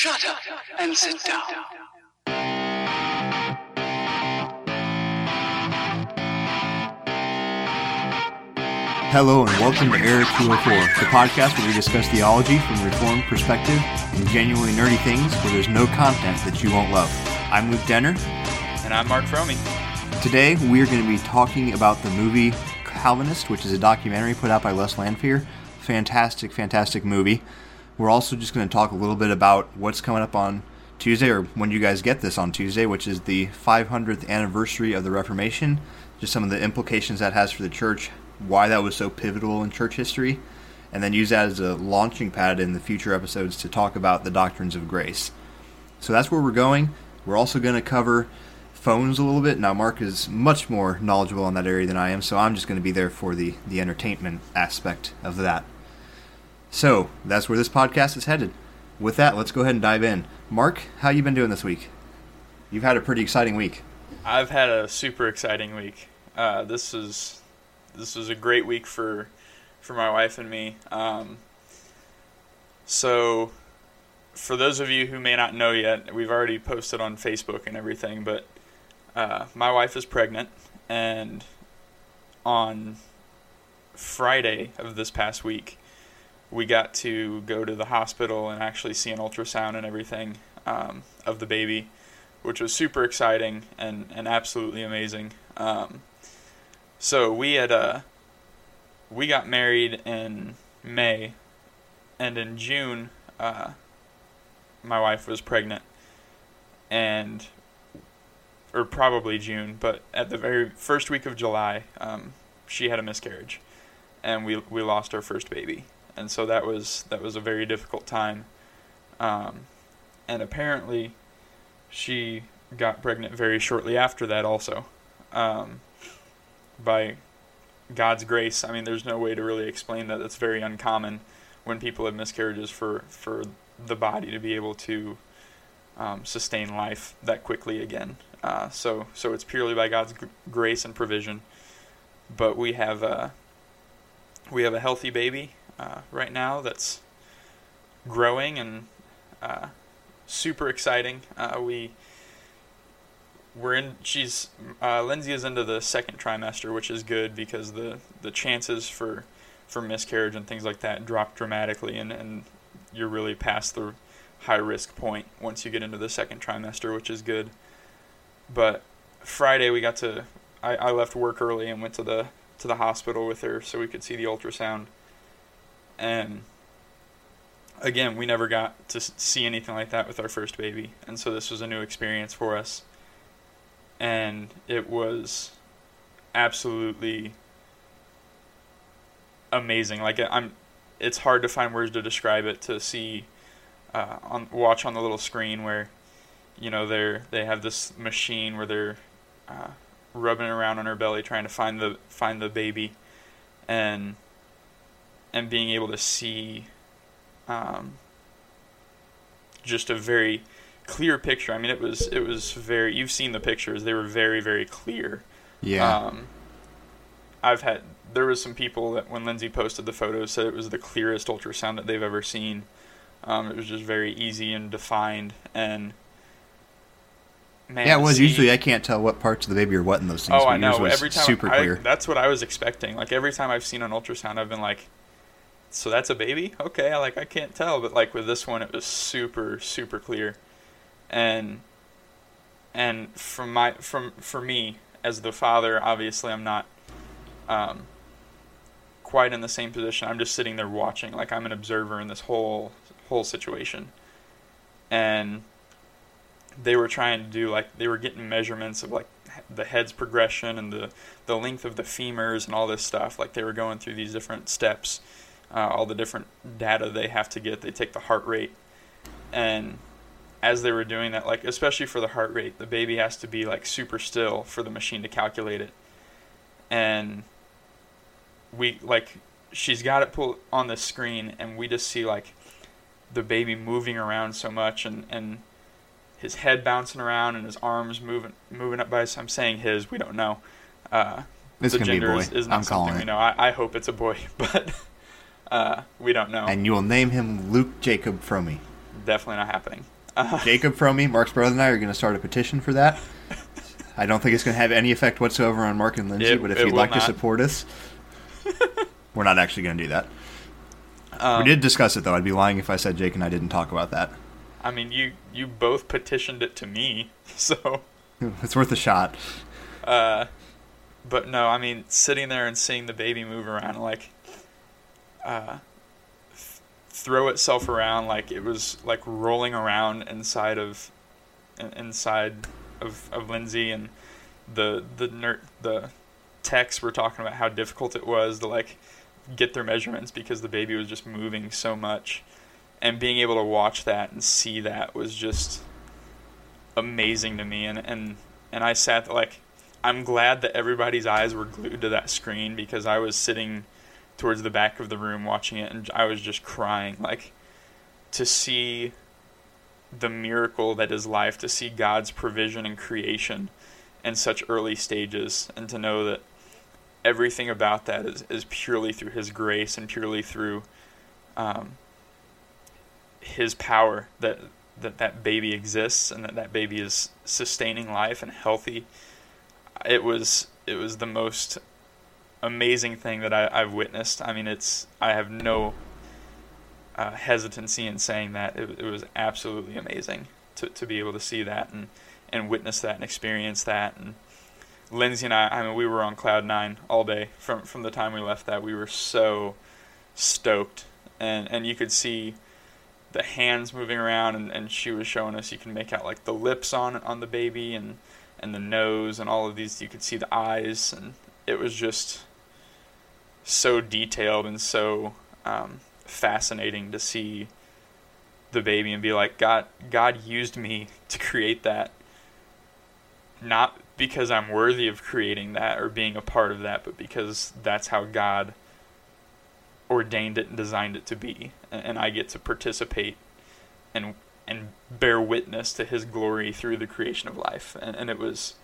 Shut up and sit down. Hello and welcome to Error 204, the podcast where we discuss theology from a reformed perspective and genuinely nerdy things where there's no content that you won't love. I'm Luke Denner. And I'm Mark Fromy. Today we are going to be talking about the movie Calvinist, which is a documentary put out by Les Lanphere. Fantastic, fantastic movie. We're also just going to talk a little bit about what's coming up on Tuesday, or when you guys get this on Tuesday, which is the 500th anniversary of the Reformation. Just some of the implications that has for the church, why that was so pivotal in church history, and then use that as a launching pad in the future episodes to talk about the doctrines of grace. So that's where we're going. We're also going to cover phones a little bit. Now, Mark is much more knowledgeable on that area than I am, so I'm just going to be there for the, the entertainment aspect of that. So that's where this podcast is headed. With that, let's go ahead and dive in. Mark, how you been doing this week? You've had a pretty exciting week. I've had a super exciting week. Uh, this is this was a great week for for my wife and me. Um, so, for those of you who may not know yet, we've already posted on Facebook and everything, but uh, my wife is pregnant, and on Friday of this past week, we got to go to the hospital and actually see an ultrasound and everything um, of the baby, which was super exciting and, and absolutely amazing. Um, so we had uh, we got married in May, and in June, uh, my wife was pregnant, and or probably June, but at the very first week of July, um, she had a miscarriage, and we we lost our first baby, and so that was that was a very difficult time, um, and apparently, she got pregnant very shortly after that also, um, by God's grace. I mean, there's no way to really explain that. It's very uncommon when people have miscarriages for for the body to be able to um, sustain life that quickly again. Uh, so so it's purely by God's gr- grace and provision. But we have a we have a healthy baby uh, right now that's growing and uh, super exciting. Uh, we we're in. She's uh, Lindsay is into the second trimester, which is good because the the chances for for miscarriage and things like that drop dramatically, and and you're really past the high risk point once you get into the second trimester, which is good. But Friday we got to. I, I left work early and went to the to the hospital with her so we could see the ultrasound. And again, we never got to see anything like that with our first baby, and so this was a new experience for us and it was absolutely amazing. Like I'm, it's hard to find words to describe it. To see, uh, on watch on the little screen where, you know, they're they have this machine where they're uh, rubbing around on her belly trying to find the find the baby, and and being able to see, um, just a very clear picture. I mean, it was it was very. You've seen the pictures; they were very very clear. Yeah. Um, I've had there was some people that when Lindsay posted the photos said it was the clearest ultrasound that they've ever seen. Um, it was just very easy and defined, and man, yeah, it was. see- Usually I can't tell what parts of the baby are what in those things. Oh, but I know. Every time, super I, clear. that's what I was expecting. Like every time I've seen an ultrasound, I've been like, "So that's a baby? Okay." Like I can't tell, but like with this one, it was super super clear, and and from my from for me as the father, obviously I'm not um, quite in the same position. I'm just sitting there watching, like I'm an observer in this whole whole situation, and they were trying to do like they were getting measurements of like the head's progression and the the length of the femurs and all this stuff. Like they were going through these different steps, uh, all the different data they have to get. They take the heart rate, and as they were doing that, like especially for the heart rate, the baby has to be like super still for the machine to calculate it, and we like she's got it pulled on the screen, and we just see like the baby moving around so much and and his head bouncing around and his arms moving moving up by. I'm saying his. We don't know. Uh, It's the gonna be a gender boy. is, is not I'm something we know. I, I hope it's a boy, but uh, we don't know. And you will name him Luke Jacob Fromy. definitely not happening. Uh, Jacob Fromy, Mark's brother and I are going to start a petition for that. I don't think it's going to have any effect whatsoever on Mark and Lindsay, It- but if you'd like to support us, we're not actually going to do that. um, we did discuss it though. I'd be lying if I said Jake and I didn't talk about that. I mean, you you both petitioned it to me, so. It's worth a shot. Uh, but no, I mean, sitting there and seeing the baby move around, like, uh, th- throw itself around, like it was like rolling around inside of, inside of of Lindsay, and the the ner- the techs were talking about how difficult it was to like get their measurements because the baby was just moving so much, and being able to watch that and see that was just amazing to me. And and and I sat like I'm glad that everybody's eyes were glued to that screen because I was sitting towards the back of the room watching it and I was just crying like to see the miracle that is life to see God's provision and creation in such early stages and to know that everything about that is, is purely through his grace and purely through um, his power that that that baby exists and that that baby is sustaining life and healthy. It was it was the most amazing thing that I, I've witnessed. I mean, it's I have no uh, hesitancy in saying that. It, it was absolutely amazing to, to be able to see that and and witness that and experience that. And Lindsay and I I mean we were on cloud nine all day from from the time we left that. We were so stoked. And and you could see the hands moving around and, and she was showing us you can make out like the lips on on the baby and and the nose and all of these. You could see the eyes and it was just so detailed and so um, fascinating to see the baby and be like God God used me to create that. Not because I'm worthy of creating that or being a part of that but because that's how God ordained it and designed it to be. And, I get to participate and and bear witness to his glory through the creation of life. And, and it was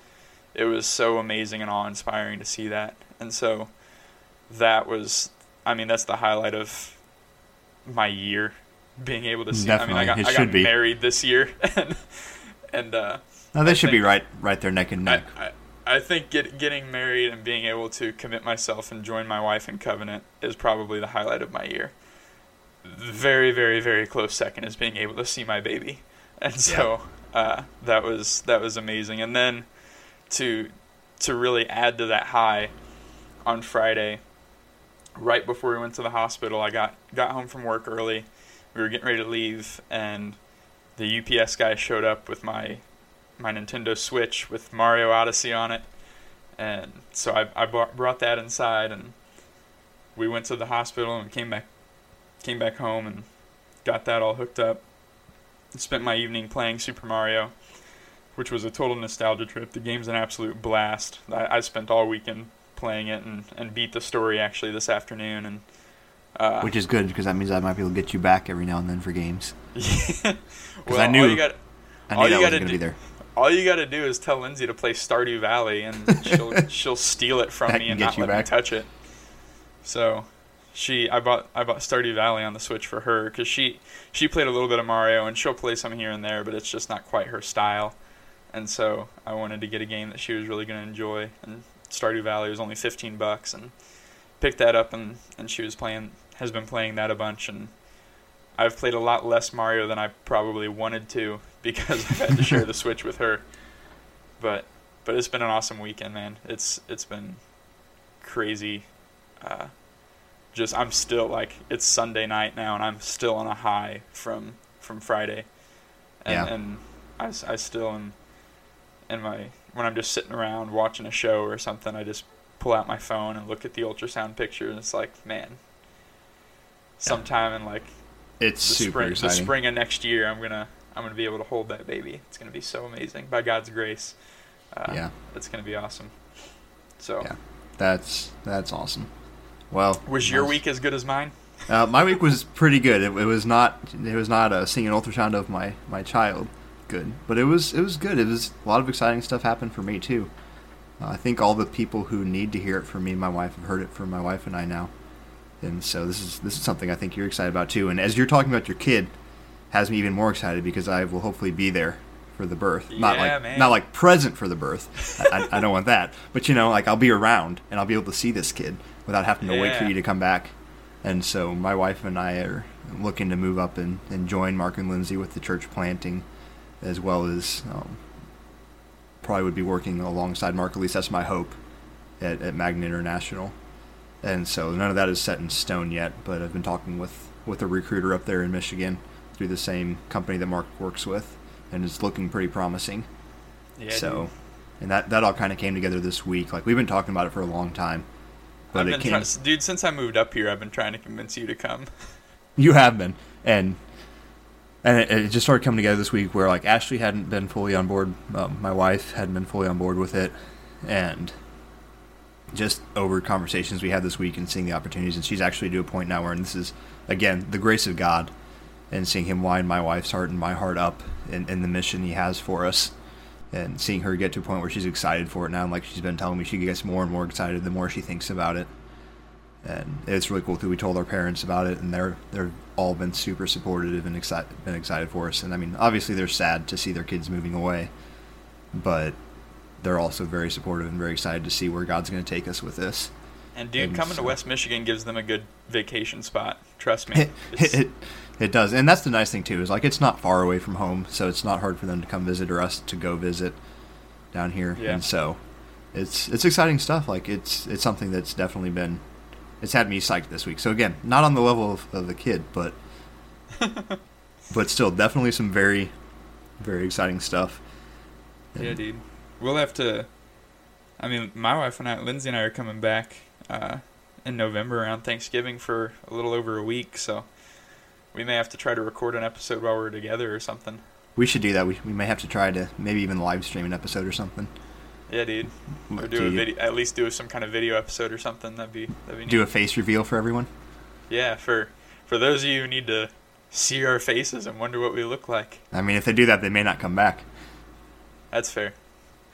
it was so amazing and awe inspiring to see that. And so that was I mean that's the highlight of my year being able to see I mean I got It I should got be. married this year and and uh No, they I should be right right there neck and neck. I, I think get, getting married and being able to commit myself and join my wife in covenant is probably the highlight of my year. Very, very, very close second is being able to see my baby, and so uh, that was that was amazing. And then to to really add to that high, on Friday, right before we went to the hospital, I got got home from work early. We were getting ready to leave, and the UPS guy showed up with my my Nintendo Switch with Mario Odyssey on it, and so I I brought, brought that inside, and we went to the hospital and came back came back home and got that all hooked up. Spent my evening playing Super Mario, which was a total nostalgia trip. The game's an absolute blast. I, I spent all weekend playing it and, and beat the story actually this afternoon and. Uh, Which is good because that means I might be able to get you back every now and then for games. well, I knew- all you got I knew you that wasn't going to do- be there. all you got to do is tell Lindsay to play Stardew Valley, and she'll she'll steal it from That me and get not you let me touch it. So, she I bought I bought Stardew Valley on the Switch for her because she she played a little bit of Mario and she'll play some here and there, but it's just not quite her style. And so I wanted to get a game that she was really going to enjoy, and Stardew Valley was only fifteen bucks, and picked that up and and she was playing has been playing that a bunch and. I've played a lot less Mario than I probably wanted to because I've had to share the Switch with her. But but it's been an awesome weekend, man. It's it's been crazy. Uh, just I'm still like it's Sunday night now, and I'm still on a high from from Friday. And, Yeah. and I, I still am in my when I'm just sitting around watching a show or something. I just pull out my phone and look at the ultrasound picture, and it's like, man. Sometime in like It's the super spring, the spring of next year, I'm gonna I'm gonna be able to hold that baby. It's gonna be so amazing by God's grace. Uh, Yeah. it's gonna be awesome. So, Yeah. That's that's awesome. Well, was your nice. week as good as mine? Uh, my week was pretty good. It, it was not. It was not uh, seeing an ultrasound of my, my child. Good, but it was it was good. It was a lot of exciting stuff happened for me too. Uh, I think all the people who need to hear it from me and my wife have heard it from my wife and I now, and so this is this is something I think you're excited about too. And as you're talking about your kid, has me even more excited because I will hopefully be there for the birth. not Yeah, like man. not like present for the birth. I, I, don't want that. But you know, like I'll be around and I'll be able to see this kid without having to wait for you to come back. And so my wife and I are looking to move up and, and join Mark and Lindsay with the church planting, as well as um, probably would be working alongside Mark. At least that's my hope at, at Magna International. And so none of that is set in stone yet. But I've been talking with with a recruiter up there in Michigan through the same company that Mark works with, and it's looking pretty promising. Yeah, so, dude. and that that all kind of came together this week. Like we've been talking about it for a long time, but I've it came. trying, dude. Since I moved up here, I've been trying to convince you to come. You have been, and and it, it just started coming together this week where like Ashley hadn't been fully on board, um, my wife hadn't been fully on board with it, and just over conversations we had this week and seeing the opportunities, and she's actually to a point now where and this is again the grace of God, and seeing Him wind my wife's heart and my heart up in, in the mission He has for us. And seeing her get to a point where she's excited for it now, and like she's been telling me, she gets more and more excited the more she thinks about it and it's really cool too. We told our parents about it, and they're they're all been super supportive and excited been excited for us. And I mean, obviously they're sad to see their kids moving away, but they're also very supportive and very excited to see where God's going to take us with this. And dude, And coming so- to West Michigan gives them a good vacation spot. Trust me. It, it, it does, and that's the nice thing too. Is like it's not far away from home, so it's not hard for them to come visit or us to go visit down here. Yeah. And so it's it's exciting stuff. Like it's it's something that's definitely been it's had me psyched this week. So again, not on the level of, of the kid, but but still definitely some very very exciting stuff. Yeah, dude. We'll have to. I mean, my wife and I, Lindsay and I, are coming back uh, in November around Thanksgiving for a little over a week, so we may have to try to record an episode while we're together or something. We should do that. We, we may have to try to maybe even live stream an episode or something. Yeah, dude. Or Do do a video, at least do some kind of video episode or something. That'd be that'd be neat. Do a face reveal for everyone. Yeah, for for those of you who need to see our faces and wonder what we look like. I mean, if they do that, they may not come back. That's fair.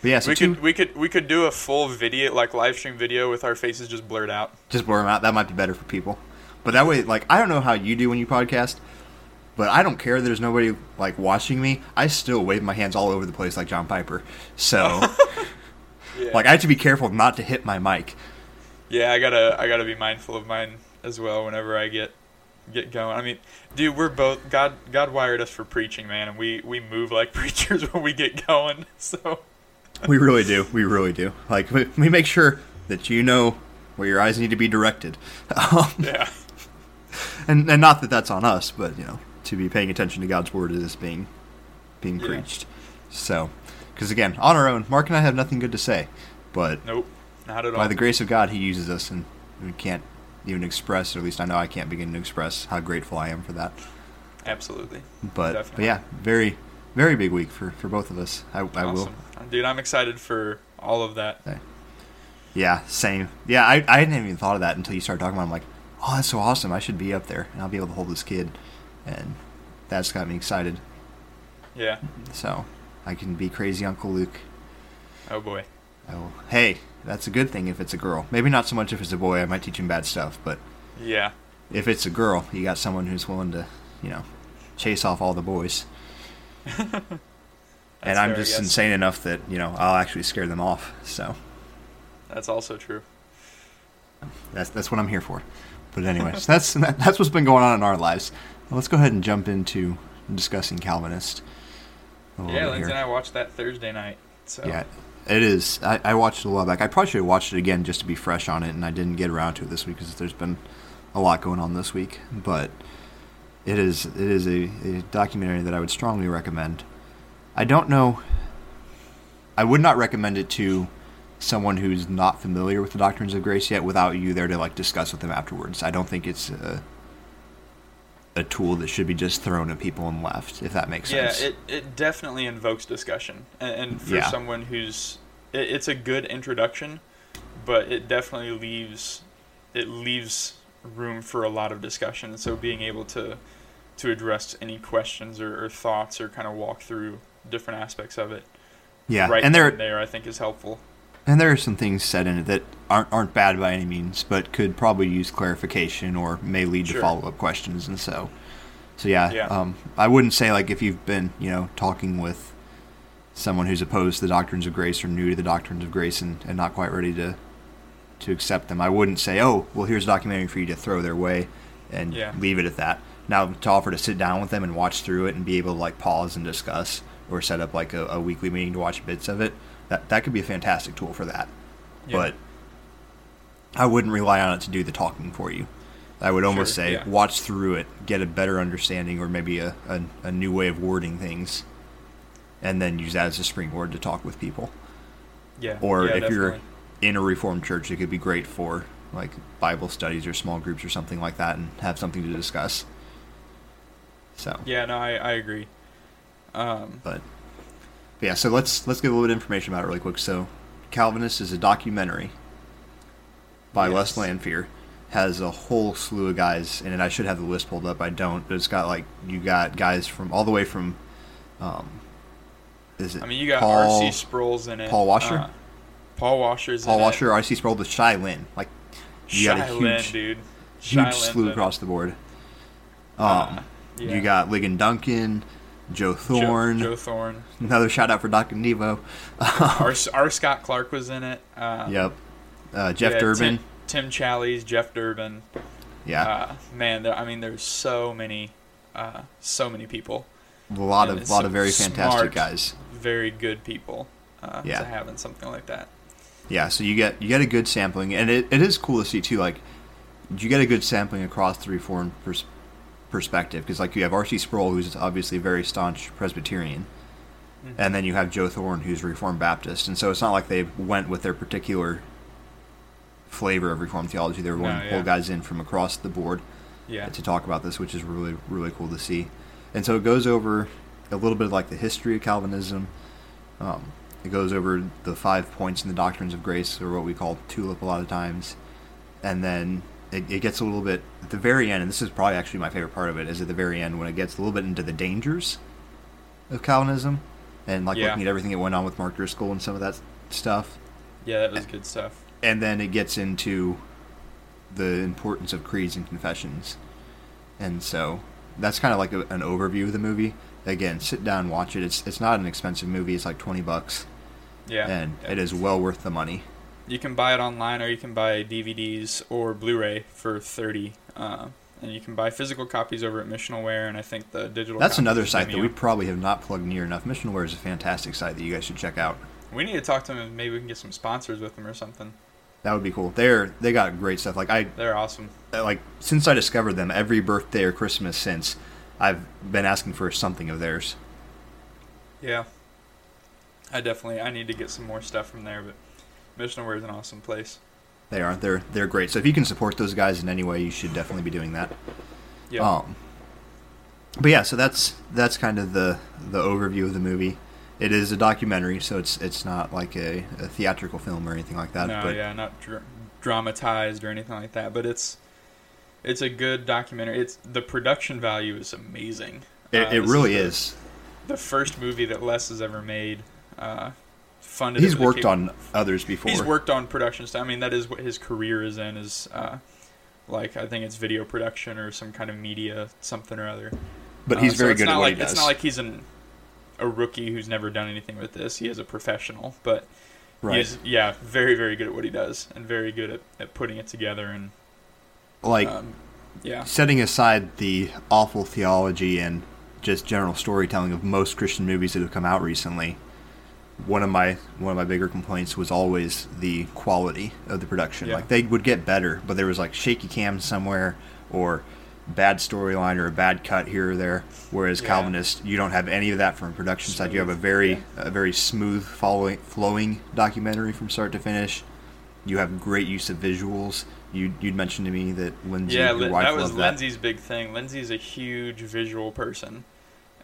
But yeah, so we two, could we could we could do a full video like live stream video with our faces just blurred out. just blur them out. That might be better for people. But that way, like, I don't know how you do when you podcast, but I don't care. That there's nobody like watching me. I still wave my hands all over the place like John Piper. So, Yeah. like, I have to be careful not to hit my mic. Yeah, I gotta I gotta be mindful of mine as well whenever I get get going. I mean, dude, we're both God God wired us for preaching, man, and we we move like preachers when we get going. So We really do. We really do. Like, we, we make sure that you know where your eyes need to be directed. Um, yeah, and and not that that's on us, but you know, to be paying attention to God's word as it's being being Yeah. preached. So, because again, on our own, Mark and I have nothing good to say, but nope, not at all. by the grace of God, He uses us, and we can't even express, or at least I know I can't begin to express how grateful I am for that. Absolutely, But, but yeah, very very big week for for both of us. I, I will. dude. I'm excited for all of that. Yeah, same. Yeah, I, I hadn't even thought of that until you started talking about. it. I'm like, oh, that's so awesome. I should be up there, and I'll be able to hold this kid, and that's got me excited. Yeah. So I can be crazy Uncle Luke. Oh boy. Oh, hey, that's a good thing if it's a girl. Maybe not so much if it's a boy. I might teach him bad stuff, but Yeah. if it's a girl, you got someone who's willing to, you know, chase off all the boys. and I'm fair, just insane enough that you know I'll actually scare them off. So That's also true. that's that's what I'm here for. But anyways, that's that's what's been going on in our lives. Let's go ahead and jump into discussing Calvinist. Yeah, Lindsay here. and I watched that Thursday night. So Yeah, it is. I, I watched it a while back. I probably should have watched it again just to be fresh on it, and I didn't get around to it this week because there's been a lot going on this week. But it is it is a, a documentary that I would strongly recommend. I don't know. I would not recommend it to someone who's not familiar with the doctrines of grace yet, without you there to like discuss with them afterwards. I don't think it's a, a tool that should be just thrown at people and left. If that makes yeah, sense. it, it definitely invokes discussion, and, and for Yeah. someone who's it, it's a good introduction, but it definitely leaves it leaves room for a lot of discussion. So being able to to address any questions or, or thoughts or kind of walk through different aspects of it yeah, right and there and there I think is helpful. And there are some things said in it that aren't aren't bad by any means, but could probably use clarification or may lead to follow up questions. And so, So yeah, Yeah. Um, I wouldn't say like if you've been you know talking with someone who's opposed to the doctrines of grace or new to the doctrines of grace and, and not quite ready to to accept them, I wouldn't say, oh, well, here's a documentary for you to throw their way and Yeah. leave it at that. Now to offer to sit down with them and watch through it and be able to like pause and discuss or set up like a, a weekly meeting to watch bits of it, that that could be a fantastic tool for that. Yeah. But I wouldn't rely on it to do the talking for you. I would almost Sure, say yeah. watch through it, get a better understanding, or maybe a, a, a new way of wording things, and then use that as a springboard to talk with people. yeah. Or yeah, if you're in a Reformed church, it could be great for like Bible studies or small groups or something like that, and have something to discuss. So, Yeah, no, I, I agree. Um, but yeah, so let's let's give a little bit of information about it really quick. So, Calvinist is a documentary by Les Yes. Lanphere. Has a whole slew of guys in it. I should have the list pulled up. I don't. But it's got like you got guys from all the way from, um, is it? I mean, you got Paul, R.C. Sproul's in it. Paul Washer? Uh, Paul Washer's Paul in Washer, R.C. Sproul, the Shai Linne. Like you got a Shai Linne, huge, dude. huge Shai slew across the board. Um, Uh. Yeah. you got Ligon Duncan, Joe Joe- Thorne. Joe, Thorne. Another shout out for Dr. Nevo. R. R. Scott Clark was in it. Uh, Yep. Uh, Jeff yeah, Durbin. Tim, Tim Challies, Jeff Durbin. yeah. Uh, man, there, I mean, there's so many, uh, so many people. a lot and of lot of very fantastic smart- guys. Very good people. Uh, Yeah. To have in something like that. Yeah, so you get you get a good sampling, and it, it is cool to see too. Like you get a good sampling across the Reformed pers- perspective because like you have R.C. Sproul, who's obviously a very staunch Presbyterian, Mhm. and then you have Joe Thorne, who's Reformed Baptist, and so it's not like they went with their particular flavor of Reformed theology. They were willing No, to pull yeah. guys in from across the board Yeah. to talk about this, which is really really cool to see. And so it goes over a little bit of like the history of Calvinism. Um, it goes over the five points in the doctrines of grace, or what we call tulip a lot of times, and then it, it gets a little bit at the very end. And this is probably actually my favorite part of it is at the very end when it gets a little bit into the dangers of Calvinism and like Yeah. looking at everything that went on with Mark Driscoll and some of that stuff Yeah, that was good stuff. and then it gets into the importance of creeds and confessions and so that's kind of like a, an overview of the movie again sit down watch it it's it's not an expensive movie it's like 20 bucks Yeah. and it is well worth the money You can buy it online, or you can buy DVDs or Blu-ray for thirty. Uh, and you can buy physical copies over at Missionalware, and I think the digital. that's another site that we probably have not plugged near enough missionalware is a fantastic site that you guys should check out We need to talk to them. and Maybe we can get some sponsors with them or something. that would be cool they're they got great stuff like i They're awesome. like since i discovered them every birthday or christmas since i've been asking for something of theirs Yeah. I definitely I need to get some more stuff from there, but Missionalware is an awesome place. They are. They're they're great. So if you can support those guys in any way, you should definitely be doing that. Yeah. Um, but yeah, so that's that's kind of the the overview of the movie. It is a documentary, so it's it's not like a, a theatrical film or anything like that. no, but yeah, not dr- dramatized or anything like that, but it's it's a good documentary. It's the production value is amazing. it, Uh, it really the- is. the first movie that Les has ever made. Uh, funded. He's it with a worked on others before. He's worked on production stuff. I mean, that is what his career is in. Is uh, like I think it's video production or some kind of media something or other. but Uh, he's so very it's good at what like, he does. It's not like he's an a rookie who's never done anything with this. He is a professional, but right. he's yeah, very very good at what he does and very good at, at putting it together and like um, yeah, setting aside the awful theology and just general storytelling of most Christian movies that have come out recently, one of my one of my bigger complaints was always the quality of the production. Yeah. Like they would get better, but there was like shaky cam somewhere or bad storyline or a bad cut here or there. Whereas Yeah. Calvinist, you don't have any of that from a production side. You have a very yeah. a very smooth following flowing documentary from start to finish. You have great use of visuals. You you'd mentioned to me that Lindsay, yeah. your Lin- wife, that was loved that. Lindsay's big thing. Lindsay's a huge visual person,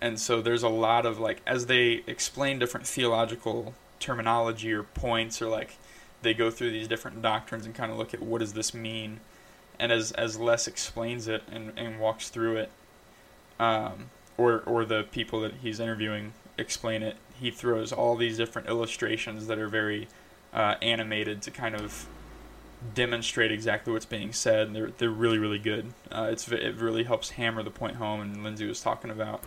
and so there's a lot of like as they explain different theological terminology or points or like they go through these different doctrines and kind of look at what does this mean and as as Les explains it and, and walks through it um, or or the people that he's interviewing explain it he throws all these different illustrations that are very uh, animated to kind of demonstrate exactly what's being said. And they're they're really really good. Uh, it's it really helps hammer the point home. And Lindsay was talking about,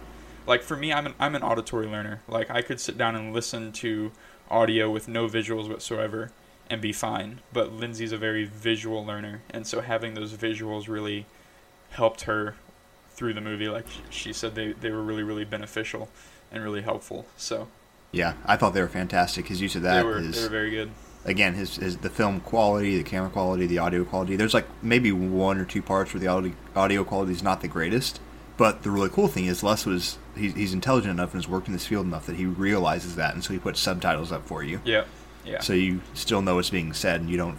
like for me, I'm an I'm an auditory learner. Like I could sit down and listen to audio with no visuals whatsoever and be fine. But Lindsay's a very visual learner, and so having those visuals really helped her through the movie. Like she said, they they were really really beneficial and really helpful. So Yeah, I thought they were fantastic. His use of that they were is they were very good. again his, his the film quality, the camera quality, the audio quality. There's like maybe one or two parts where the audio audio quality is not the greatest, but the really cool thing is Les was he's, he's intelligent enough and has worked in this field enough that he realizes that, and so he puts subtitles up for you, Yeah, yeah, so you still know what's being said, and you don't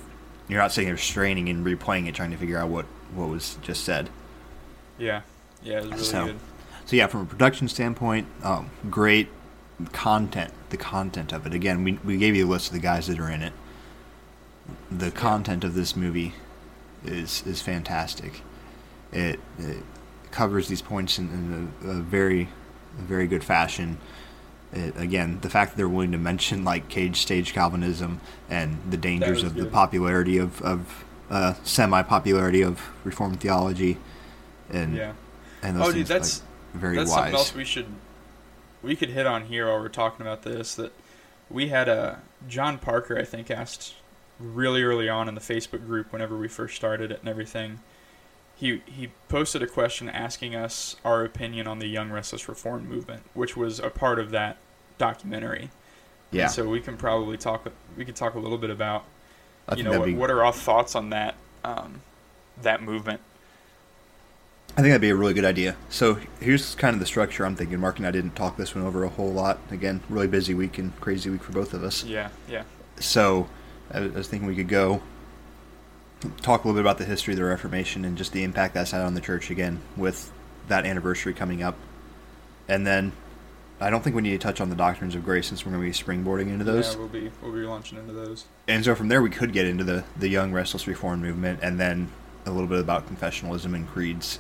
you're not sitting there straining and replaying it trying to figure out what what was just said. yeah, yeah. It was really So- good. So yeah, from a production standpoint, um, great content. The content of it. Again, we we gave you a list of the guys that are in it. The content of this movie is is fantastic. It, it covers these points in, in a, a very a very good fashion. It, again, the fact that they're willing to mention like cage stage Calvinism and the dangers of the popularity of of uh, semi popularity of Reformed theology, and Yeah. and those Oh, dude, that's like, very that's wise. something else we should we could hit on here while we're talking about this. That we had a John Parker, I think, asked really early on in the Facebook group whenever we first started it and everything. He he posted a question asking us our opinion on the Young Restless Reform movement, which was a part of that documentary. Yeah, And so we can probably talk. We could talk a little bit about I you know what, be, what are our thoughts on that um, that movement. I think that'd be a really good idea. So here's kind of the structure I'm thinking. Mark and I didn't talk this one over a whole lot. Again, really busy week and crazy week for both of us. Yeah, yeah, So I was thinking we could go talk a little bit about the history of the Reformation and just the impact that's had on the church again with that anniversary coming up. And then I don't think we need to touch on the doctrines of grace since we're going to be springboarding into those. Yeah, we'll be we'll be launching into those. And so from there we could get into the, the young restless reform movement and then a little bit about confessionalism and creeds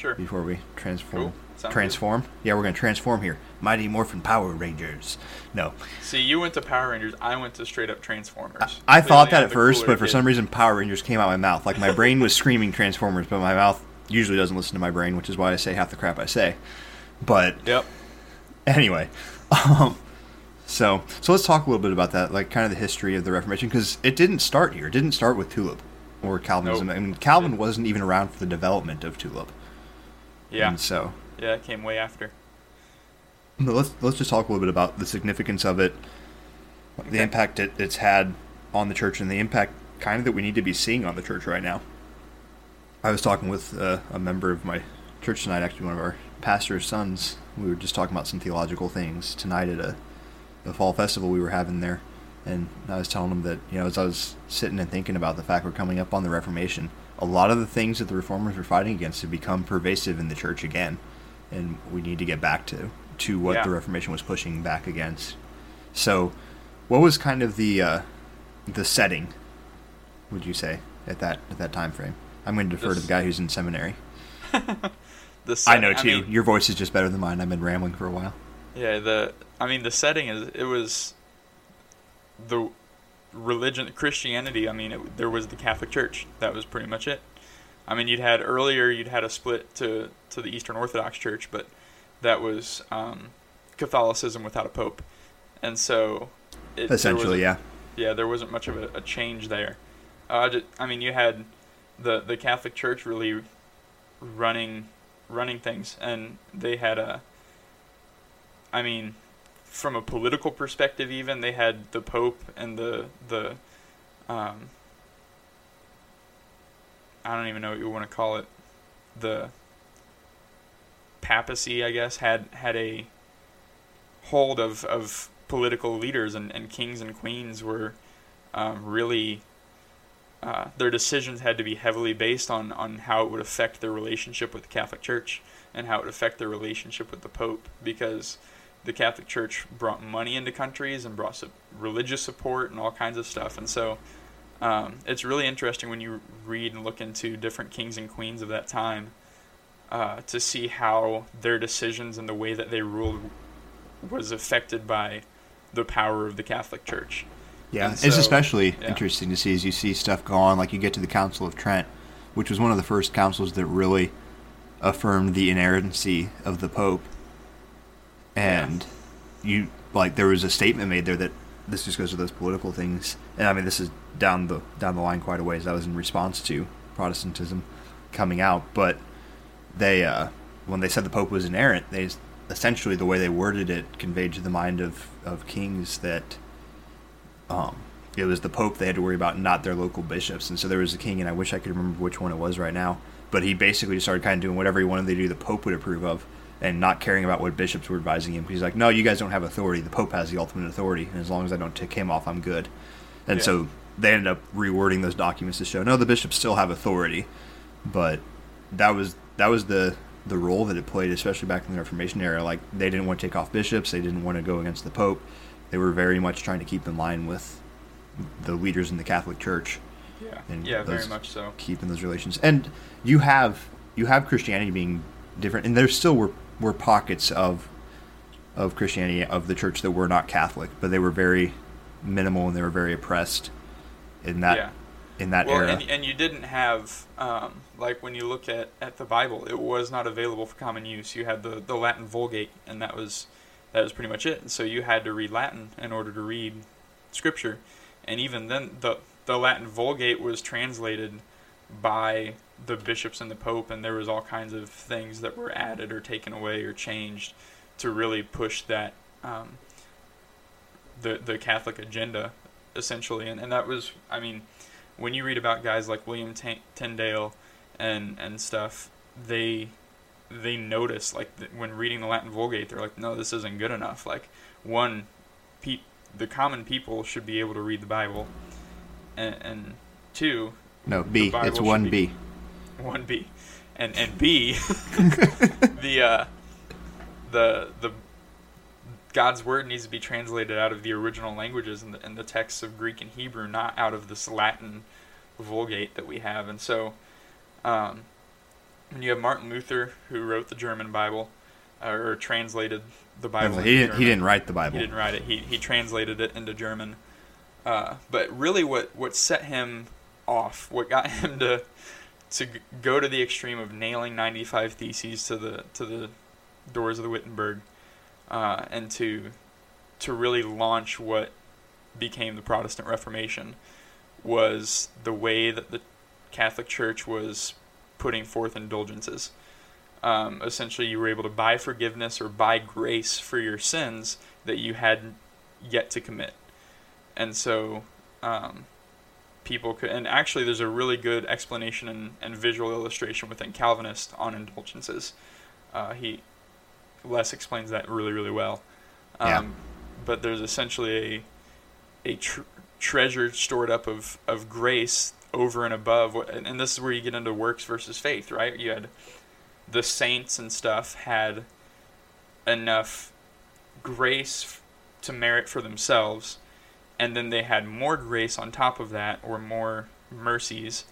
Sure. before we transform. Cool. Transform? Yeah, we're going to transform here. Mighty Morphin Power Rangers. No. See, you went to Power Rangers. I went to straight up Transformers. I thought that at first, but for kid. some reason Power Rangers came out my mouth. Like my brain was screaming Transformers, but my mouth usually doesn't listen to my brain, which is why I say half the crap I say. But Yep. anyway, um, so so let's talk a little bit about that, like kind of the history of the Reformation, because it didn't start here. It didn't start with Tulip or Calvinism. Nope. I mean, Calvin wasn't even around for the development of Tulip. Yeah. And so Yeah, it came way after. But let's let's just talk a little bit about the significance of it, the impact it, it's had on the church, and the impact kind of that we need to be seeing on the church right now. I was talking with uh, a member of my church tonight, actually one of our pastor's sons. We were just talking about some theological things tonight at a, a fall festival we were having there, and I was telling him that you know as I was sitting and thinking about the fact we're coming up on the Reformation, a lot of the things that the reformers were fighting against have become pervasive in the church again, and we need to get back to to what Yeah. the Reformation was pushing back against. So, what was kind of the uh, the setting? Would you say at that at that time frame? I'm going to defer to the guy who's in seminary. The I know too. mean, Your voice is just better than mine. I've been rambling for a while. yeah. The I mean, the setting is it was the religion Christianity. I mean, it, there was the Catholic Church. That was pretty much it. I mean, you'd had earlier you'd had a split to to the Eastern Orthodox Church, but that was um, Catholicism without a pope, and so it, Essentially, yeah. yeah, there wasn't much of a, a change there. Uh, ju- I mean, you had the the Catholic Church really running running things, and they had a. I mean, from a political perspective, even they had the Pope and the the. Um, I don't even know what you want to call it, the papacy, I guess, had had a hold of, of political leaders and, and kings and queens were um, really uh, their decisions had to be heavily based on, on how it would affect their relationship with the Catholic Church and how it would affect their relationship with the Pope because the Catholic Church brought money into countries and brought su- religious support and all kinds of stuff and so um, it's really interesting when you read and look into different kings and queens of that time uh, to see how their decisions and the way that they ruled was affected by the power of the Catholic Church. Yeah, And it's especially yeah. interesting to see as you see stuff go on. Like you get to the Council of Trent, which was one of the first councils that really affirmed the inerrancy of the Pope. And you like there was a statement made there that this just goes to those political things. And I mean, this is down the down the line quite a ways. That was in response to Protestantism coming out, but they uh, when they said the Pope was inerrant, they essentially the way they worded it conveyed to the mind of of kings that um, it was the Pope they had to worry about, not their local bishops. And so there was a king, and I wish I could remember which one it was right now. But he basically just started kind of doing whatever he wanted to do, the Pope would approve of, and not caring about what bishops were advising him. He's like, no, you guys don't have authority. The Pope has the ultimate authority, and as long as I don't tick him off, I'm good. And Yeah. so they ended up rewording those documents to show, no, the bishops still have authority. But that was that was the the role that it played, especially back in the Reformation era. Like they didn't want to take off bishops, they didn't want to go against the Pope. They were very much trying to keep in line with the leaders in the Catholic Church, Yeah, And yeah, very much so. keeping those relations. And you have you have Christianity being different, and there still were were pockets of of Christianity of the church that were not Catholic, but they were very minimal and they were very oppressed in that yeah. in that well, era. and, and you didn't have um, like when you look at, at the Bible, it was not available for common use. You had the, the Latin Vulgate, and that was that was pretty much it. And so you had to read Latin in order to read Scripture, and even then, the the Latin Vulgate was translated by the bishops and the Pope, and there was all kinds of things that were added or taken away or changed to really push that um, the the Catholic agenda essentially, and and that was I mean when you read about guys like William T- Tyndale and and stuff, they they notice like when reading the Latin Vulgate, they're like, no, this isn't good enough. Like one, pe- the common people should be able to read the Bible, and, and two, no, B. It's one B. one B, and and B, the uh, the the God's word needs to be translated out of the original languages and the, and the texts of Greek and Hebrew, not out of this Latin Vulgate that we have. And so, um, when you have Martin Luther, who wrote the German Bible, uh, or translated the Bible, he didn't. He didn't write the Bible. He didn't write it. He he translated it into German. Uh, but really, what what set him off, what got him to to go to the extreme of nailing 95 theses to the to the doors of the Wittenberg, uh, and to to really launch what became the Protestant Reformation, was the way that the Catholic Church was putting forth indulgences. Um, essentially, you were able to buy forgiveness or buy grace for your sins that you hadn't yet to commit, and so um, people could. And actually, there's a really good explanation and, and visual illustration within Calvinist on indulgences. Uh, he Les explains that really, really well. Um, Yeah. But there's essentially a a tr- treasure stored up of, of grace over and above and, and this is where you get into works versus faith right you had the saints and stuff had enough grace to merit for themselves and then they had more grace on top of that or more mercies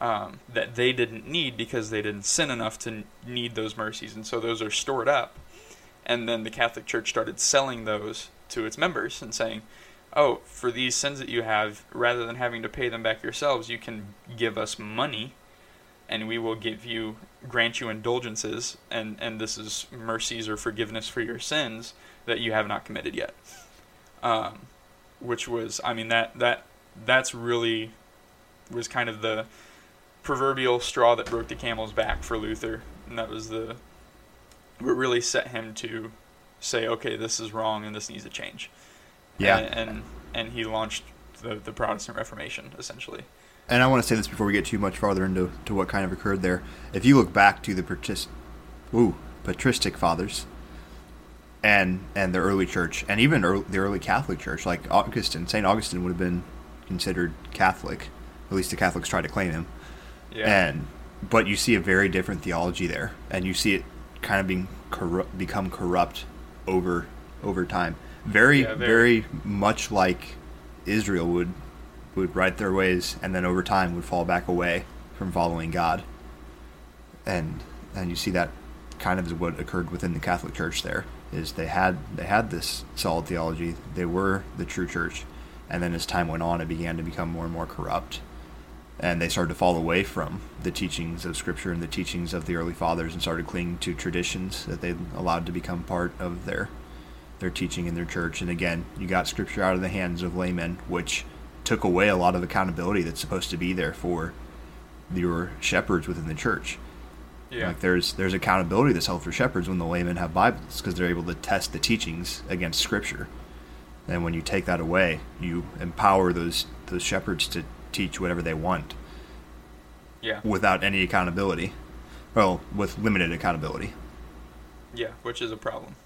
um, that they didn't need because they didn't sin enough to need those mercies and so those are stored up and then the catholic church started selling those to its members and saying oh, for these sins that you have, rather than having to pay them back yourselves, you can give us money, and we will give you, grant you indulgences, and, and this is mercies or forgiveness for your sins that you have not committed yet. Um, which was, I mean, that, that, that's really, was kind of the proverbial straw that broke the camel's back for Luther, and that was the, what really set him to say, okay, this is wrong and this needs to change Yeah. and and, and he launched the, the Protestant Reformation essentially. and I want to say this before we get too much farther into to what kind of occurred there. If you look back to the patris- ooh, patristic fathers and and the early church, and even early, the early Catholic Church, like Augustine, Saint Augustine would have been considered Catholic. At least the Catholics try to claim him. Yeah. And but you see a very different theology there, and you see it kind of being corrupt, become corrupt over over time. Very, Yeah, very, very. much like Israel would would right their ways, and then over time would fall back away from following God. And and you see that kind of is what occurred within the Catholic Church. There is they had they had this solid theology. They were the true church, and then as time went on, it began to become more and more corrupt, and they started to fall away from the teachings of Scripture and the teachings of the early fathers, and started clinging to traditions that they allowed to become part of their their teaching in their church. And again, you got Scripture out of the hands of laymen, which took away a lot of accountability that's supposed to be there for your shepherds within the church. Yeah. Like there's there's accountability that's held for shepherds when the laymen have Bibles because they're able to test the teachings against Scripture. And when you take that away, you empower those those shepherds to teach whatever they want yeah. without any accountability. Well, with limited accountability. Yeah, which is a problem.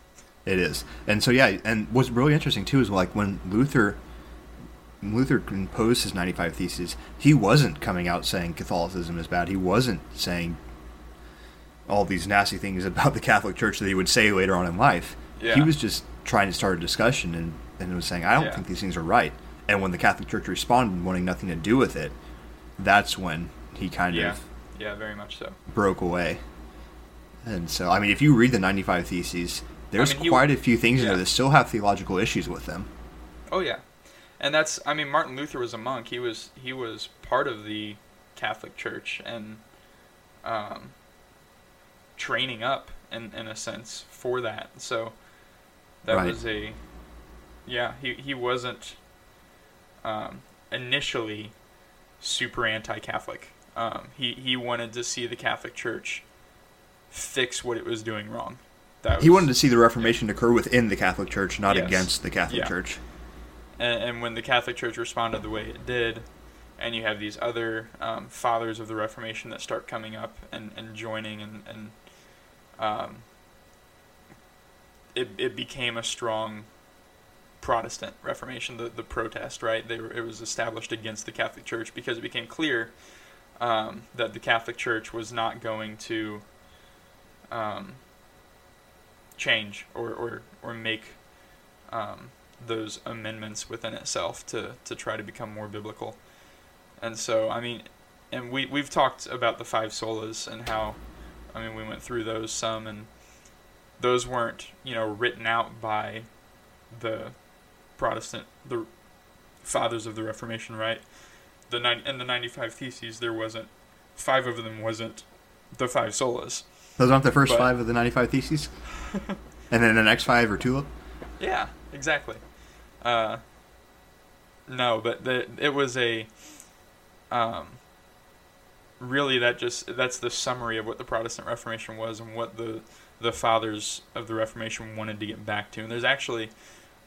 It is. And so yeah, and what's really interesting too is like when Luther Luther composed his 95 theses, he wasn't coming out saying Catholicism is bad. He wasn't saying all these nasty things about the Catholic Church that he would say later on in life. Yeah. He was just trying to start a discussion and, and was saying, I don't Yeah. think these things are right. And when the Catholic Church responded, wanting nothing to do with it, that's when he kind Yeah. of Yeah, very much so. broke away. And so, I mean, if you read the 95 Theses, there's mean, he- quite a few things in there that still have theological issues with them. Oh yeah, and that's I mean Martin Luther was a monk. He was he was part of the Catholic Church and um, training up in in a sense for that. So that Right. was a yeah. He he wasn't um, initially super anti-Catholic. Um, he he wanted to see the Catholic Church fix what it was doing wrong. That He wanted to see the Reformation occur within the Catholic Church, not Yes. against the Catholic Yeah. Church. and, and when the Catholic Church responded the way it did, and you have these other um, fathers of the Reformation that start coming up and, and joining, and, and um, it, it became a strong Protestant Reformation, the, the protest, right? They were, it was established against the Catholic Church because it became clear um, that the Catholic Church was not going to um, change or, or, or make um, those amendments within itself to, to try to become more biblical. And so, I mean, and we, we've talked about the five solas and how, I mean, we went through those some, and those weren't, you know, written out by the Protestant, the fathers of the Reformation, right? The nine in the 95 Theses, there wasn't, five of them wasn't the five solas. Those aren't the first But- five of the 95 Theses? and then the next five are Tulip? Yeah, exactly. Uh, no, but the, it was a. Um, really, that just that's the summary of what the Protestant Reformation was and what the the fathers of the Reformation wanted to get back to. And there's actually,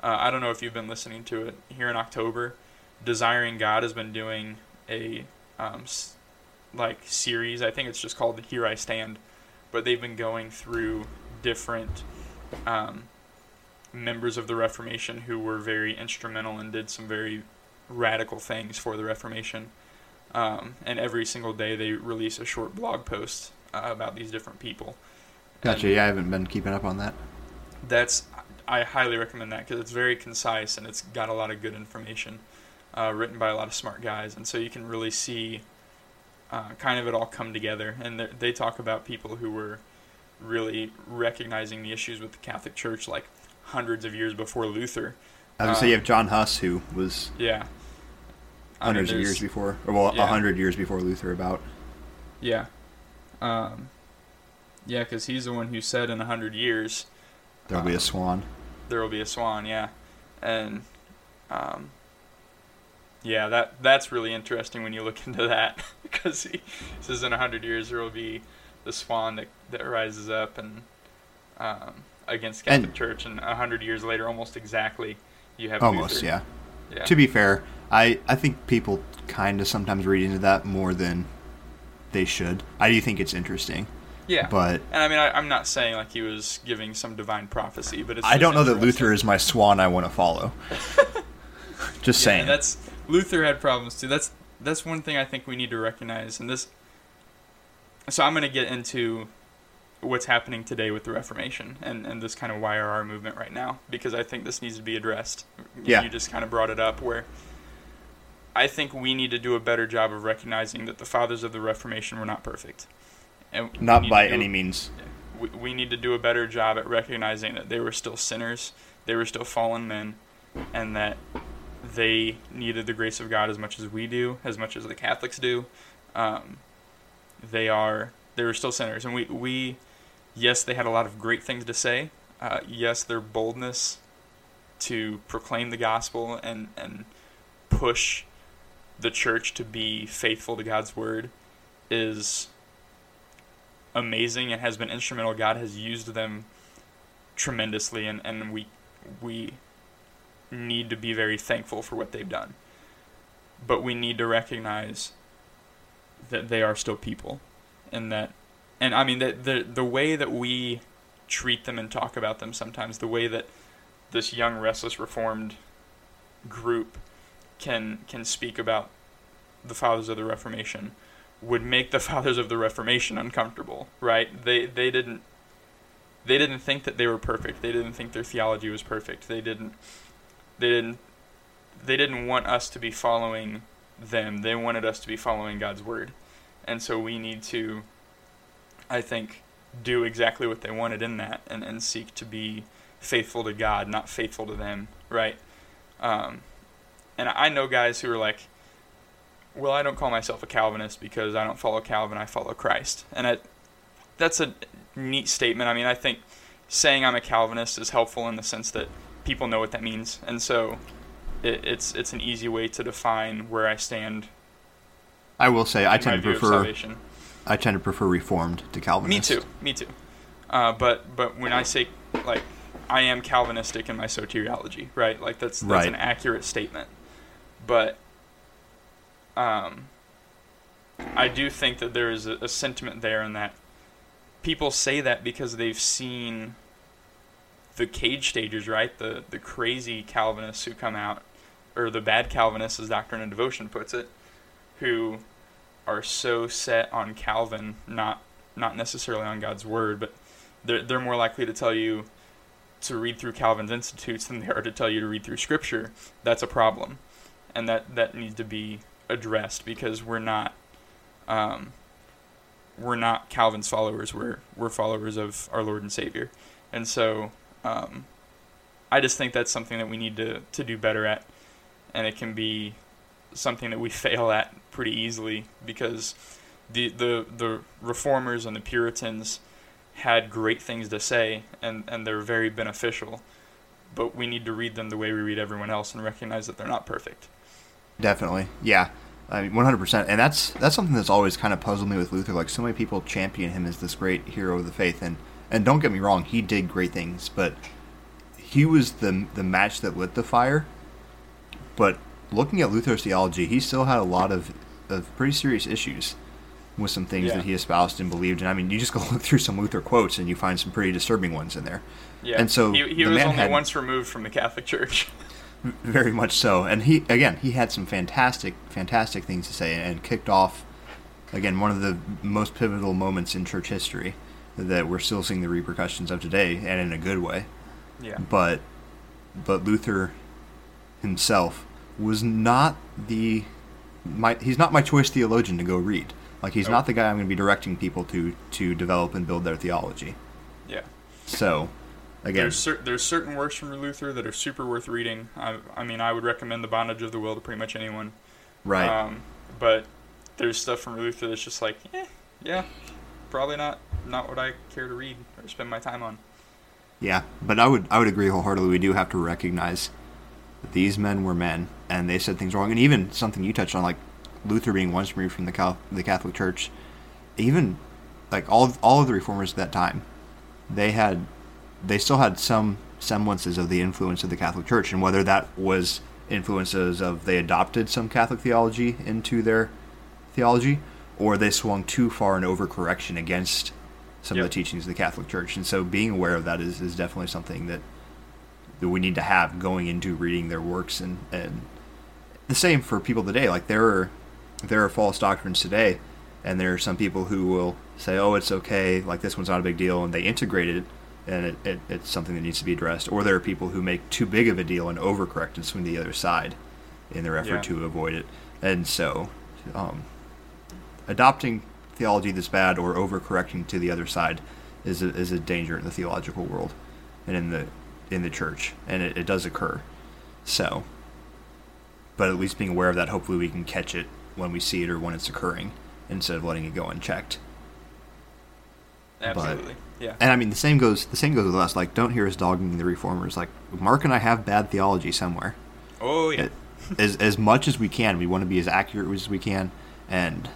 uh, I don't know if you've been listening to it here in October. Desiring God has been doing a um, like series. I think it's just called Here I Stand, but they've been going through different. Um, members of the Reformation who were very instrumental and did some very radical things for the Reformation. Um, and every single day they release a short blog post uh, about these different people. Gotcha. And Yeah, I haven't been keeping up on that. That's I highly recommend that because it's very concise and it's got a lot of good information, uh, written by a lot of smart guys, and so you can really see uh, kind of it all come together. And they- they talk about people who were really recognizing the issues with the Catholic Church like hundreds of years before Luther. I was to say you Um, have John Huss, who was Yeah. Hundreds of years before, or well, a yeah. hundred years before Luther about. Yeah. Um, yeah, because he's the one who said in a hundred years There'll be Uh, a swan. there will be a swan. Yeah, and um, yeah, that that's really interesting when you look into that because he says in a hundred years there will be the swan that that rises up and um, against Catholic And- Church, and a hundred years later, almost exactly, you have Almost, Luther. yeah. Yeah. To be fair, I, I think people kind of sometimes read into that more than they should. I do think it's interesting, yeah. but and I mean, I, I'm not saying like he was giving some divine prophecy, but it's I don't know that. Luther is my swan I want to follow. Just Yeah, saying. that's Luther had problems too. That's that's one thing I think we need to recognize. And this, so I'm going to get into what's happening today with the Reformation and, and this kind of YRR movement right now because I think this needs to be addressed. Yeah. You just kind of brought it up where I think we need to do a better job of recognizing that the fathers of the Reformation were not perfect. And Not by do- any means. we, we need to do a better job at recognizing that they were still sinners, they were still fallen men, and that they needed the grace of God as much as we do, as much as the Catholics do. Um, they are they were still sinners, and we we yes they had a lot of great things to say. Uh, yes, their boldness to proclaim the gospel and and push the church to be faithful to God's word is amazing and has been instrumental. God has used them tremendously, and, and we we need to be very thankful for what they've done. But we need to recognize that they are still people, and that, and I mean that the the way that we treat them and talk about them sometimes, the way that this young restless reformed group can can speak about the fathers of the Reformation would make the fathers of the Reformation uncomfortable, right? They they didn't they didn't think that they were perfect. They didn't think their theology was perfect. They didn't they didn't they didn't want us to be following them. They wanted us to be following God's word. And so we need to I think do exactly what they wanted in that and, and seek to be faithful to God, not faithful to them, right? Um, and I know guys who are like, well, I don't call myself a Calvinist because I don't follow Calvin, I follow Christ. And I, that's a neat statement. I mean, I think saying I'm a Calvinist is helpful in the sense that people know what that means. And so it, it's it's an easy way to define where I stand. I will say I tend to prefer I tend to prefer Reformed to Calvinist. Me too. Me too. Uh, but but when I say like I am Calvinistic in my soteriology, right? Like that's that's right. an accurate statement. But um, I do think that there is a, a sentiment there in that people say that because they've seen the cage stagers, right? The the crazy Calvinists who come out, or the bad Calvinists, as Doctrine and Devotion puts it, who are so set on Calvin, not not necessarily on God's word, but they're they're more likely to tell you to read through Calvin's Institutes than they are to tell you to read through Scripture. That's a problem, and that that needs to be addressed because we're not um, we're not Calvin's followers. We're we're followers of our Lord and Savior, and so um, I just think that's something that we need to to do better at, and it can be something that we fail at pretty easily because the the the reformers and the Puritans had great things to say and and they're very beneficial, but we need to read them the way we read everyone else and recognize that they're not perfect. Definitely, yeah. I mean, one hundred percent, and that's that's something that's always kind of puzzled me with Luther. Like so many people champion him as this great hero of the faith, and and don't get me wrong, he did great things, but he was the the match that lit the fire. But looking at Luther's theology, he still had a lot of of pretty serious issues with some things yeah. that he espoused and believed. And I mean, you just go look through some Luther quotes, and you find some pretty disturbing ones in there. Yeah, and so he, he was only had, once removed from the Catholic Church. Very much so, and he again he had some fantastic, fantastic things to say, and kicked off again one of the most pivotal moments in church history that we're still seeing the repercussions of today, and in a good way. Yeah. But but Luther himself was not the my he's not my choice theologian to go read. Like he's not the guy I'm going to be directing people to to develop and build their theology. Yeah. So Again, there's, cer- there's certain works from Luther that are super worth reading. I, I mean, I would recommend The Bondage of the Will to pretty much anyone. Right. Um, but there's stuff from Luther that's just like, eh, yeah, probably not not what I care to read or spend my time on. Yeah, but I would I would agree wholeheartedly. We do have to recognize that these men were men, and they said things wrong. And even something you touched on, like Luther being once removed from the Cal- the Catholic Church, even like all of, all of the reformers at that time, they had they still had some semblances of the influence of the Catholic Church, and whether that was influences of they adopted some Catholic theology into their theology, or they swung too far in overcorrection against some yep. of the teachings of the Catholic Church. And so, being aware of that is, is definitely something that that we need to have going into reading their works, and and the same for people today. Like there are there are false doctrines today, and there are some people who will say, "Oh, it's okay. Like this one's not a big deal," and they integrate it and it, it, it's something that needs to be addressed. Or there are people who make too big of a deal and overcorrect and swing to the other side in their effort yeah. to avoid it. And so, um, adopting theology that's bad or overcorrecting to the other side is a, is a danger in the theological world and in the in the church, and it, it does occur. So, but at least being aware of that, hopefully we can catch it when we see it or when it's occurring instead of letting it go unchecked. Absolutely. Yeah. And I mean, the same goes the same goes with us. Like, don't hear us dogging the reformers. Like, Mark and I have bad theology somewhere. Oh yeah. It, as as much as we can, we want to be as accurate as we can, and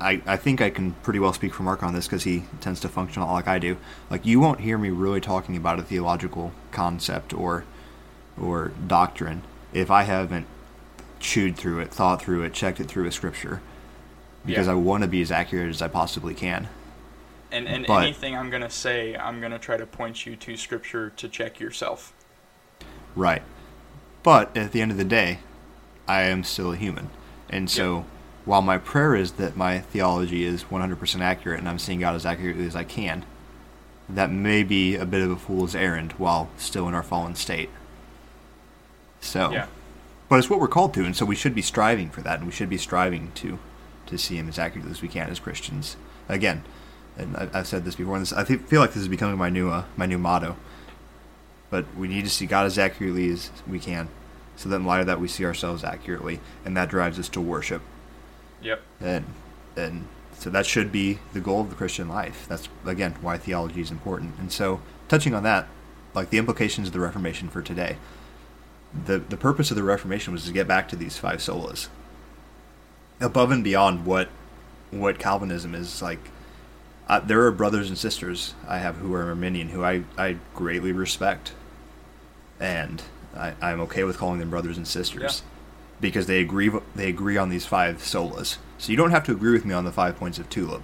I, I think I can pretty well speak for Mark on this because he tends to function a lot like I do. Like you won't hear me really talking about a theological concept or or doctrine if I haven't chewed through it, thought through it, checked it through with scripture, because Yeah. I want to be as accurate as I possibly can. And and But- anything I'm gonna say, I'm gonna try to point you to scripture to check yourself. Right. But at the end of the day, I am still a human. And so, while my prayer is that my theology is 100% accurate and I'm seeing God as accurately as I can, that may be a bit of a fool's errand while still in our fallen state. So, Yeah. but it's what we're called to, and so we should be striving for that, and we should be striving to to see Him as accurately as we can as Christians. Again, and I, I've said this before, and this, I fe- feel like this is becoming my new uh, my new motto. But we need to see God as accurately as we can, so that in light of that, we see ourselves accurately, and that drives us to worship. Yep. And and so that should be the goal of the Christian life. That's again why theology is important. And so, touching on that, like the implications of the Reformation for today, the the purpose of the Reformation was to get back to these five solas, above and beyond what what Calvinism is like. Uh, there are brothers and sisters I have who are Arminian who I, I greatly respect, and I, I'm okay with calling them brothers and sisters because they agree they agree on these five solas. So you don't have to agree with me on the five points of tulip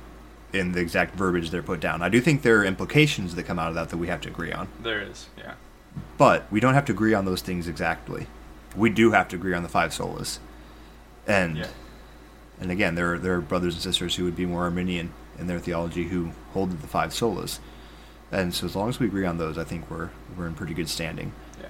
in the exact verbiage they're put down. I do think there are implications that come out of that that we have to agree on, There is. Yeah. but we don't have to agree on those things exactly. We do have to agree on the five solas, and Yeah. and again, there are, there are brothers and sisters who would be more Arminian in their theology who hold to the five solas, and so as long as we agree on those, I think we're we're in pretty good standing Yeah.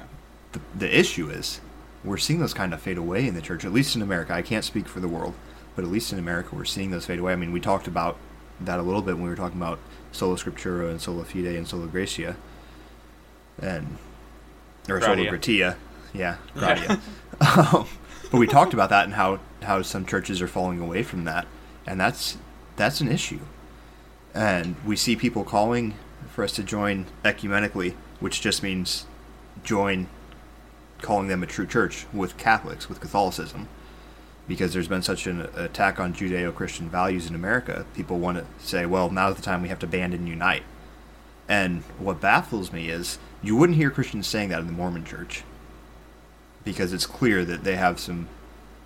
the, the issue is we're seeing those kind of fade away in the church, at least in America. I can't speak for the world, but at least in America, we're seeing those fade away. I mean, we talked about that a little bit when we were talking about sola scriptura and sola fide and sola gratia, and or sola Gratia. gratia, yeah, gratia. um, but we talked about that and how how some churches are falling away from that, and that's that's an issue. And we see people calling for us to join ecumenically, which just means join calling them a true church with Catholics, with Catholicism, because there's been such an attack on Judeo Christian values in America. People want to say, well, now's the time we have to band and unite. And what baffles me is you wouldn't hear Christians saying that in the Mormon church because it's clear that they have some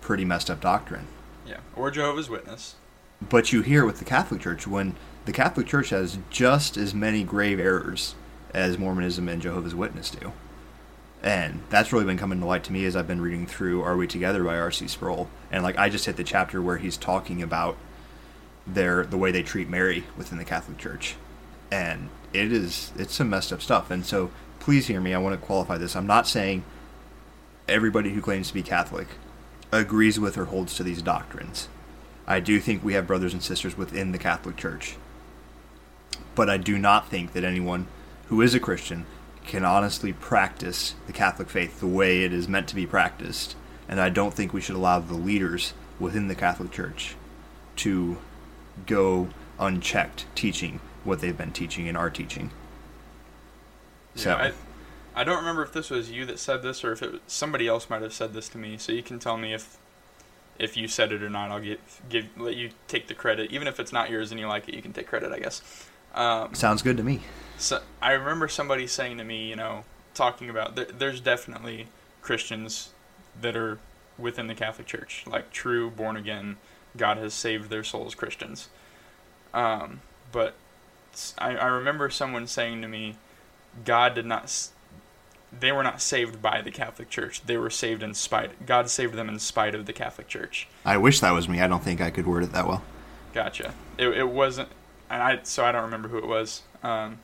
pretty messed up doctrine. Yeah. Or Jehovah's Witness. But you hear with the Catholic Church when the Catholic Church has just as many grave errors as Mormonism and Jehovah's Witness do. And that's really been coming to light to me as I've been reading through Are We Together by R.C. Sproul. And like I just hit the chapter where he's talking about their the way they treat Mary within the Catholic Church. And it is it's some messed up stuff. And so please hear me, I want to qualify this. I'm not saying everybody who claims to be Catholic agrees with or holds to these doctrines. I do think we have brothers and sisters within the Catholic Church. But I do not think that anyone who is a Christian can honestly practice the Catholic faith the way it is meant to be practiced. And I don't think we should allow the leaders within the Catholic Church to go unchecked teaching what they've been teaching and are teaching. So, Yeah, I, I don't remember if this was you that said this or if it somebody else might have said this to me. So you can tell me if if you said it or not. I'll get give let you take the credit, even if it's not yours and you like it. You can take credit, I guess. Um, sounds good to me. so I remember somebody saying to me, you know, talking about there, there's definitely Christians that are within the Catholic Church, like true born again, God has saved their souls Christians. Um, but I remember someone saying to me, God did not. They were not saved by the Catholic Church. They were saved in spite. God saved them in spite of the Catholic Church. I wish that was me. I don't think I could word it that well. Gotcha. It, it wasn't, and I so I don't remember who it was. Um,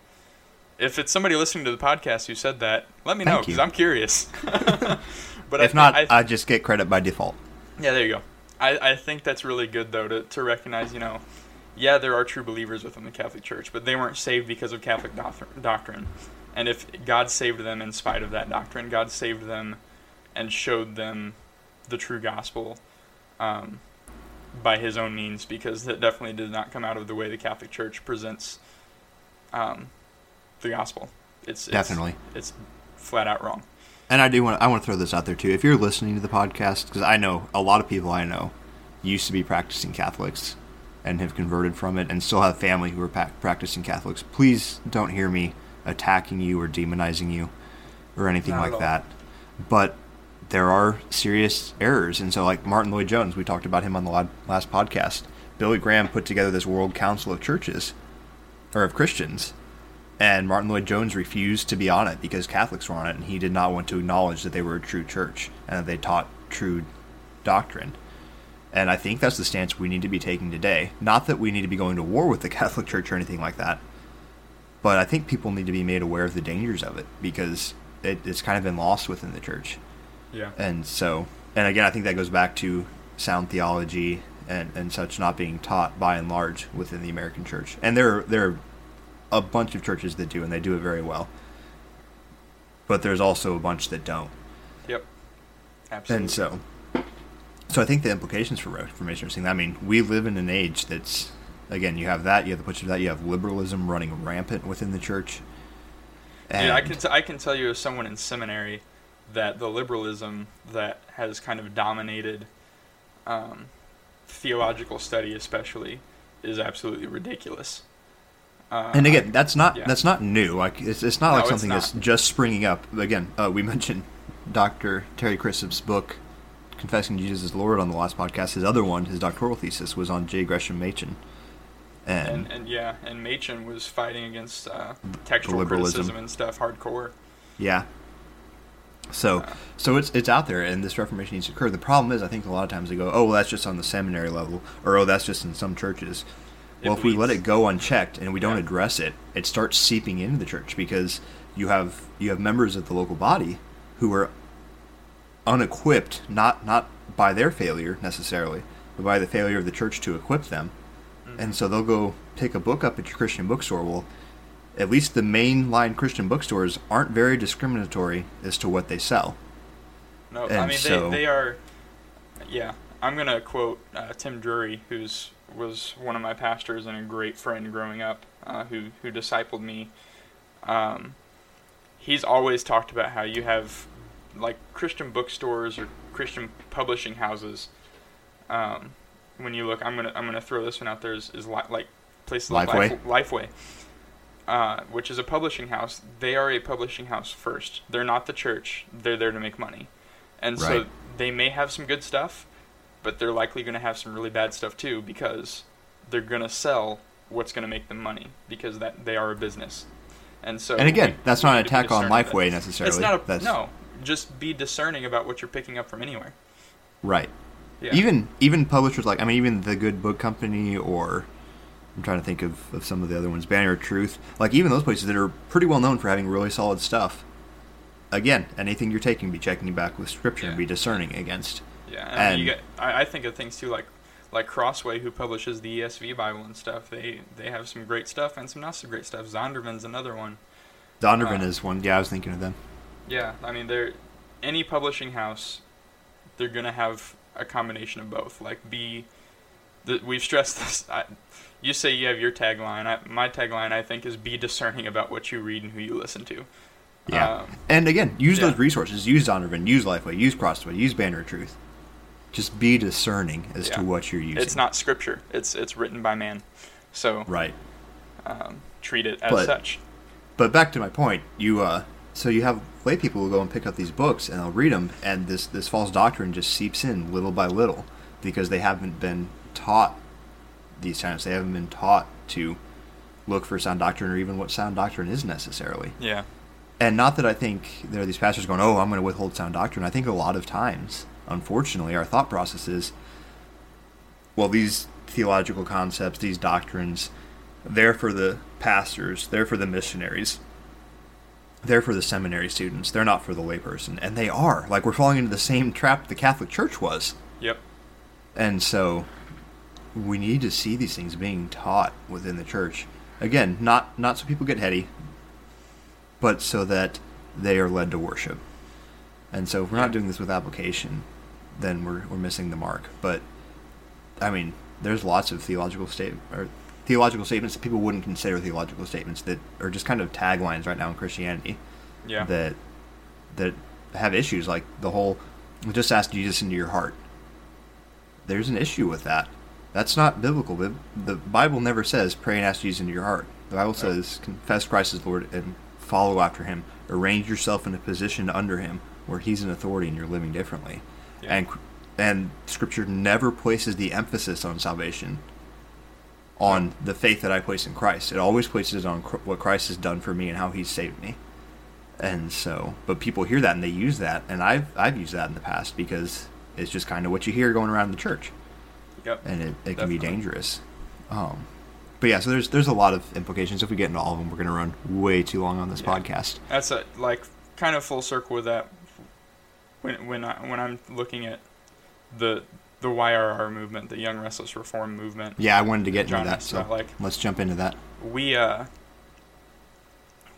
if it's somebody listening to the podcast who said that, let me know because. I'm curious. but if thi- not, I, I just get credit by default. yeah, there you go. I, I think that's really good though to to recognize, you know, yeah, there are true believers within the Catholic Church, but they weren't saved because of Catholic doc- doctrine. And if God saved them in spite of that doctrine, God saved them and showed them the true gospel um, by his own means because that definitely did not come out of the way the Catholic Church presents um, the gospel. It's, it's Definitely. it's flat out wrong. And I do want I want to throw this out there too. If you're listening to the podcast, because I know a lot of people I know used to be practicing Catholics and have converted from it, and still have family who are practicing Catholics. Please don't hear me attacking you or demonizing you or anything Not like that. But there are serious errors, and so like Martyn Lloyd-Jones, we talked about him on the last podcast. Billy Graham put together this World Council of Churches or of Christians and Martyn Lloyd-Jones refused to be on it because Catholics were on it, and he did not want to acknowledge that they were a true church and that they taught true doctrine. And I think that's the stance we need to be taking today. Not that we need to be going to war with the Catholic Church or anything like that, but I think people need to be made aware of the dangers of it because it, it's kind of been lost within the church. Yeah. And so, and again, I think that goes back to sound theology and, and such not being taught by and large within the American church. And there, there are a bunch of churches that do, and they do it very well. But there's also a bunch that don't. Yep. Absolutely. And so, so I think the implications for Reformation are seeing that. I mean, we live in an age that's, again, you have that, you have the butcher of that, you have liberalism running rampant within the church. And Yeah, I can t- I can tell you as someone in seminary that the liberalism that has kind of dominated um, theological study, especially, is absolutely ridiculous. Uh, And again, that's not yeah. that's not new. Like it's, it's not No, like something that's just springing up. Again, uh, we mentioned Dr. Terry Chrisope's book, "Confessing Jesus as Lord" on the last podcast. His other one, his doctoral thesis, was on J. Gresham Machen, and, and, and yeah, and Machen was fighting against uh, textual liberalism. criticism and stuff hardcore. yeah. So, Uh. so it's it's out there, and this Reformation needs to occur. The problem is, I think a lot of times they go, "Oh, well, that's just on the seminary level," or "Oh, that's just in some churches." Well, if we let it go unchecked and we don't Yeah. address it, it starts seeping into the church because you have you have members of the local body who are unequipped, not not by their failure necessarily, but by the failure of the church to equip them. And so they'll go pick a book up at your Christian bookstore. Well, at least the mainline Christian bookstores aren't very discriminatory as to what they sell. No, I mean so- they, they are. Yeah, I'm gonna quote uh, Tim Drury, who's was one of my pastors and a great friend growing up, uh, who who discipled me. Um, he's always talked about how you have like Christian bookstores or Christian publishing houses. Um, when you look, I'm gonna I'm gonna throw this one out there is, is li- like places like Lifeway? Life, Lifeway. Uh, which is a publishing house. They are a publishing house first. They're not the church. They're there to make money. And so they may have some good stuff, but they're likely going to have some really bad stuff too because they're going to sell what's going to make them money because that they are a business. And so And again, we- that's we not an need to be attack on. Lifeway necessarily. It's not a That's- no. Just be discerning about what you're picking up from anywhere. Right. Yeah. Even even publishers like I mean even the Good Book Company or I'm trying to think of, of some of the other ones, Banner of Truth. Like even those places that are pretty well known for having really solid stuff. Again, anything you're taking, be checking back with scripture and Yeah. be discerning against. Yeah, and, And- get. I, I think of things too, like like Crossway, who publishes the ESV Bible and stuff. They they have some great stuff and some not so great stuff. Zondervan's another one. Zondervan Uh, is one. Yeah, I was thinking of them. Yeah, I mean, they're any publishing house, they're gonna have a combination of both. Like, be the, we've stressed this. I, you say you have your tagline. I, my tagline, I think, is be discerning about what you read and who you listen to. Yeah. Um, and again, use yeah. those resources. Use Zondervan, use Lifeway, use Crossway, use Banner of Truth. Just be discerning as Yeah. to what you're using. it's not scripture. It's it's written by man. So right. um, treat it as But- such. But back to my point, you uh, so you have lay people who go and pick up these books and they'll read them, and this this false doctrine just seeps in little by little because they haven't been taught these times. They haven't been taught to look for sound doctrine or even what sound doctrine is necessarily. Yeah. And not that I think there are these pastors going, "Oh, I'm going to withhold sound doctrine." I think a lot of times, unfortunately, our thought process is, well, these theological concepts, these doctrines, they're for the pastors, they're for the missionaries, they're for the seminary students, they're not for the layperson, and they are. Like we're falling into the same trap the Catholic Church was, Yep. and so we need to see these things being taught within the church. Again, not not so people get heady, but so that they are led to worship. And so if we're not doing this with application, then we're we're missing the mark. But I mean, there's lots of theological state or theological statements that people wouldn't consider theological statements that are just kind of taglines right now in Christianity Yeah. that that have issues like the whole just ask Jesus into your heart. There's an issue with that. That's not biblical. The, the Bible never says pray and ask Jesus into your heart. The Bible says confess Christ as Lord and follow after Him. Arrange yourself in a position under Him where He's an authority and you're living differently. Yeah. And and Scripture never places the emphasis on salvation on the faith that I place in Christ. It always places it on cr- what Christ has done for me and how He's saved me. And so, but people hear that and they use that, and I've I've used that in the past because it's just kind of what you hear going around in the church, Yep. and it, it can be dangerous. Um, but yeah, so there's there's a lot of implications. If we get into all of them, we're going to run way too long on this Yeah. podcast. That's a like kind of full circle with that. When when I when I'm looking at the the YRR movement, the Young Restless Reform movement, Yeah, I wanted to get into that, so like let's jump into that. we uh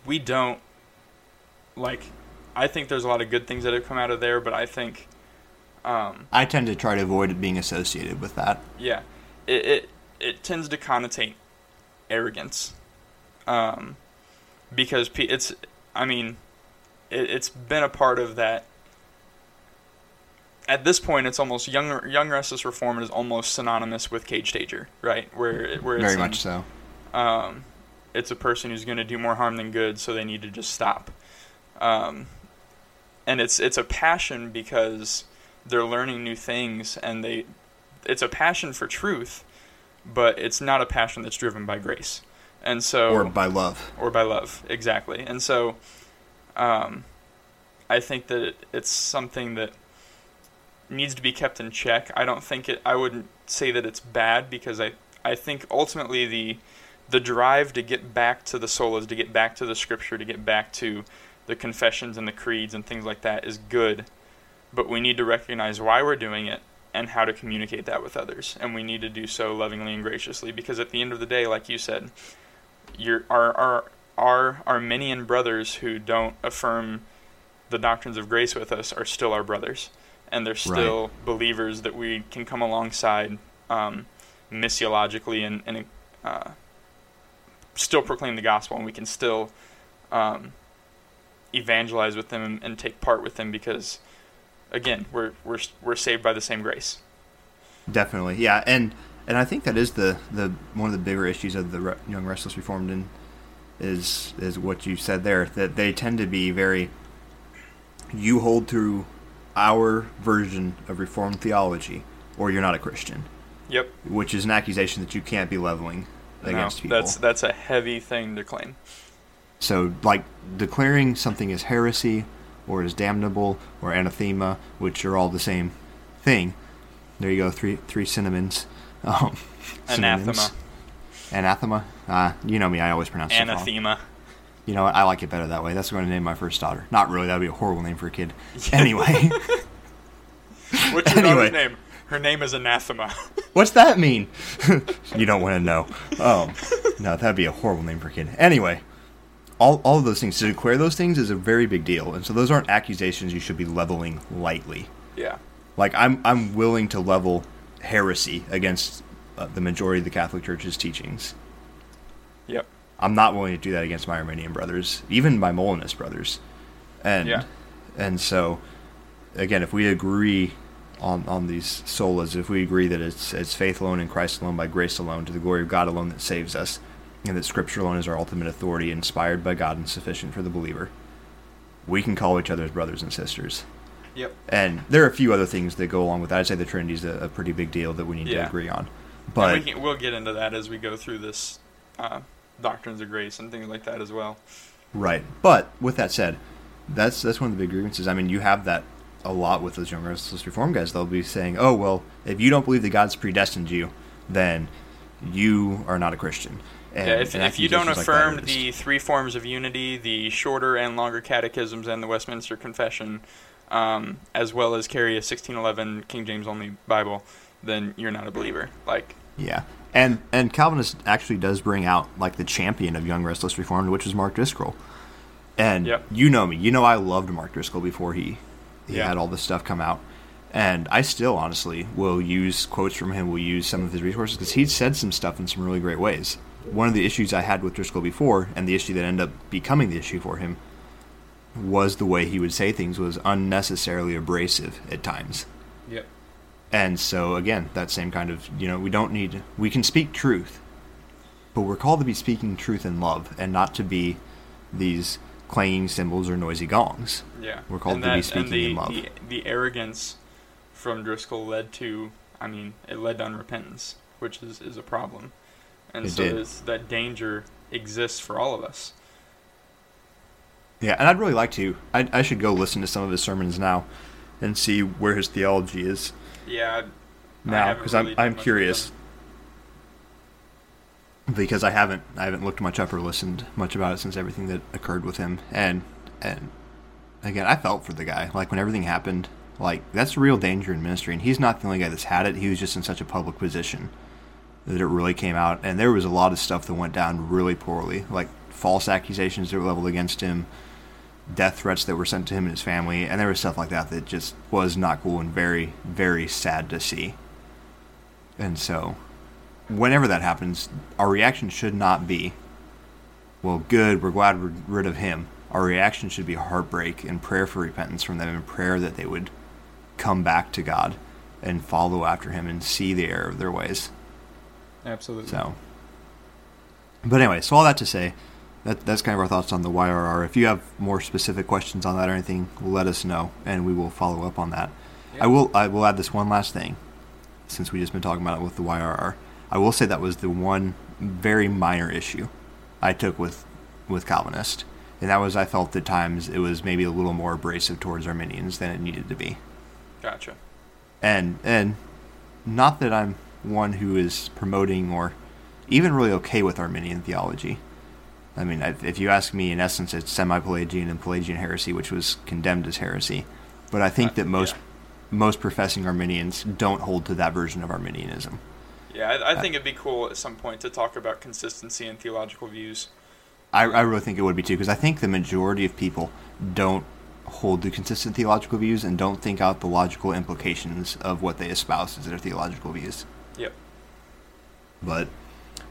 we don't like I think there's a lot of good things that have come out of there, but I think um I tend to try to avoid being associated with that. yeah, it it, it tends to connotate arrogance, um, because it's I mean, it, it's been a part of that. At this point, it's almost young young restless reform is almost synonymous with cage stager, right? Where where it's Very in- much so. um, it's a person who's going to do more harm than good, so they need to just stop. Um, and it's it's a passion because they're learning new things, and they it's a passion for truth, but it's not a passion that's driven by grace, and so Or by love. or by love exactly and so um, i think that it, it's something that needs to be kept in check. I don't think it i wouldn't say that it's bad because i i think ultimately the the drive to get back to the solas to get back to the scripture to get back to the confessions and the creeds and things like that is good. But we need to recognize why we're doing it and how to communicate that with others. And we need to do so lovingly and graciously because at the end of the day like you said your our our our Arminian brothers who don't affirm the doctrines of grace with us are still our brothers, and they're still believers that we can come alongside um, missiologically and, and uh, still proclaim the gospel, and we can still um, evangelize with them and, and take part with them because, again, we're we're we're saved by the same grace. Definitely, yeah, and and I think that is the, the one of the bigger issues of the Re- Young Restless Reformed and is is what you said there that they tend to be very you hold to our version of Reformed theology or you're not a Christian, Yep. which is an accusation that you can't be leveling against no, people. That's that's a heavy thing to claim. So, like declaring something as heresy or as damnable or anathema, which are all the same thing. There you go, three three cinnamons. Um, Anathema. synonyms. Anathema. Uh, you know me, I always pronounce it wrong. Anathema. You know what? I like it better that way. That's going to name my first daughter. Not really. That would be a horrible name for a kid. Anyway, What's your Anyway. daughter's name? Her name is Anathema. what's that mean? you don't want to know. Um, no, that'd be a horrible name for a kid. Anyway, all all of those things to declare those things is a very big deal, and so those aren't accusations you should be leveling lightly. yeah. Like I'm I'm willing to level heresy against uh, the majority of the Catholic Church's teachings. Yep. I'm not willing to do that against my Arminian brothers, even my Molinist brothers. And Yeah. and so again, if we agree on on these solas, if we agree that it's it's faith alone in Christ alone by grace alone to the glory of God alone that saves us, and that scripture alone is our ultimate authority inspired by God and sufficient for the believer, we can call each other as brothers and sisters. Yep. And there are a few other things that go along with that. I'd say the Trinity is a, a pretty big deal that we need Yeah. to agree on. But But we can, we'll get into that as we go through this uh, doctrines of grace and things like that as well. Right. But with that said, that's that's one of the big grievances. I mean, you have that a lot with those young restless reform guys. They'll be saying, "Oh, well, if you don't believe that God's predestined you, then you are not a Christian." And, yeah, if, and if you don't like affirm just- the three forms of unity, the shorter and longer catechisms, and the Westminster Confession, um, as well as carry a 1611 King James only Bible, then you're not a believer. Like, yeah, and and Calvinist actually does bring out like the champion of young restless reformed, which is Mark Driscoll. And Yep. you know me, you know I loved Mark Driscoll before he he Yeah. had all this stuff come out, And I still, honestly, will use quotes from him, will use some of his resources, because he said some stuff in some really great ways. One of the issues I had with Driscoll before, and the issue that ended up becoming the issue for him, was the way he would say things was unnecessarily abrasive at times. Yep. And so, again, that same kind of, you know, we don't need, we can speak truth, but we're called to be speaking truth in love and not to be these clanging cymbals or noisy gongs. Yeah. We're called And to be speaking the, in love. The, the arrogance from Driscoll led to, I mean, it led to unrepentance, which is, is a problem. And It so that danger exists for all of us. Yeah, and I'd really like to. I, I should go listen to some of his sermons now and see where his theology is Yeah. Now because I'm I'm curious. because I haven't I haven't looked much up or listened much about it since everything that occurred with him. And and again I felt for the guy. Like when everything happened like that's a real danger in ministry. And he's not the only guy that's had it. He was just in such a public position that it really came out. And there was a lot of stuff that went down really poorly. Like false accusations that were leveled against him death threats that were sent to him and his family and there was stuff like that that just was not cool and very very sad to see and so whenever that happens, our reaction should not be, well, good, we're glad we're rid of him. Our reaction should be heartbreak and prayer for repentance from them and prayer that they would come back to God and follow after him and see the error of their ways. Absolutely. So, but anyway, so all that to say, that that's kind of our thoughts on the YRR. If you have more specific questions on that or anything, let us know, and we will follow up on that. I will I will add this one last thing, since we just been talking about it with the YRR. I will say that was the one very minor issue I took with with Calvinist, and that was I felt at times it was maybe a little more abrasive towards Arminians than it needed to be Gotcha. and and not that I'm one who is promoting or even really okay with Arminian theology. I mean, if you ask me, in essence, it's semi-Pelagian and Pelagian heresy, which was condemned as heresy. But I think Uh, that most yeah. most professing Arminians don't hold to that version of Arminianism. Yeah, I, I think it'd be cool at some point to talk about consistency in theological views. I, I really think it would be too, because I think the majority of people don't hold to consistent theological views and don't think out the logical implications of what they espouse as their theological views. Yep. But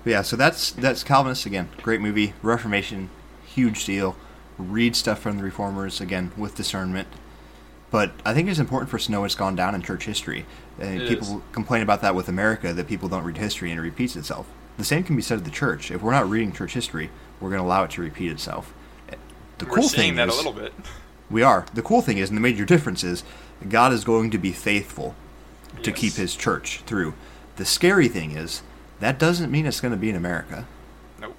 but yeah, so that's that's Calvinist again. Great movie. Reformation, huge deal. Read stuff from the reformers again with discernment. But I think it's important for us to know what's gone down in church history. And It people is. complain about that with America that people don't read history and it repeats itself. The same can be said of the church. If we're not reading church history, we're going to allow it to repeat itself. The We're cool seeing thing that is, a little bit. we are. The cool thing is, and the major difference is, God is going to be faithful to Yes. keep his church through. The scary thing is, that doesn't mean it's going to be in America. Nope.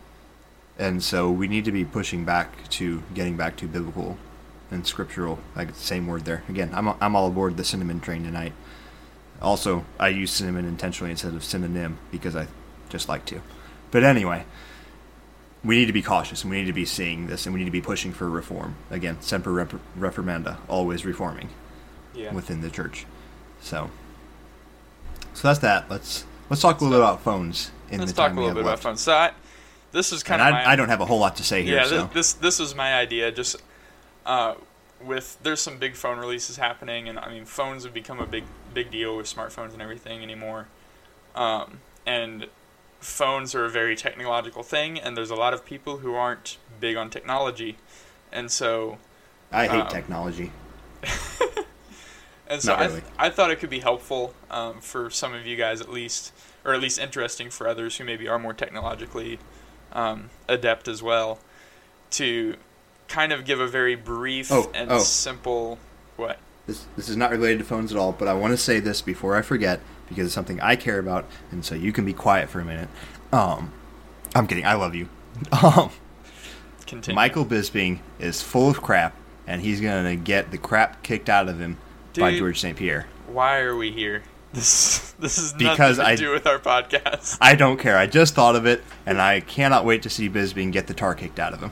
And so we need to be pushing back to getting back to biblical and scriptural, like the same word there. Again, I'm, I'm all aboard the cinnamon train tonight. Also, I use cinnamon intentionally instead of synonym because I just like to. But anyway, we need to be cautious and we need to be seeing this and we need to be pushing for reform. Again, semper rep- reformanda, always reforming Yeah. within the church. So, so that's that. Let's let's talk a little bit about phones in Let's the talk time a little bit left. about phones. So I, this is kind And of I, I don't have a whole lot to say here. yeah. so. This, this was my idea. Just uh, with there's some big phone releases happening, and I mean phones have become a big big deal with smartphones and everything anymore. Um, and phones are a very technological thing, and there's a lot of people who aren't big on technology, and so I hate um, technology. And so Not I, really. I thought it could be helpful um, for some of you guys at least, or at least interesting for others who maybe are more technologically um, adept as well, to kind of give a very brief Oh, and oh. simple what This this is not related to phones at all, but I want to say this before I forget because it's something I care about, and so you can be quiet for a minute. Um, I'm kidding. I love you. Um, continue. Michael Bisping is full of crap, and he's gonna get the crap kicked out of him by George St. Pierre. Why are we here? This this is nothing Because to I- do with our podcast. I don't care. I just thought of it, and I cannot wait to see Bisping get the tar kicked out of him.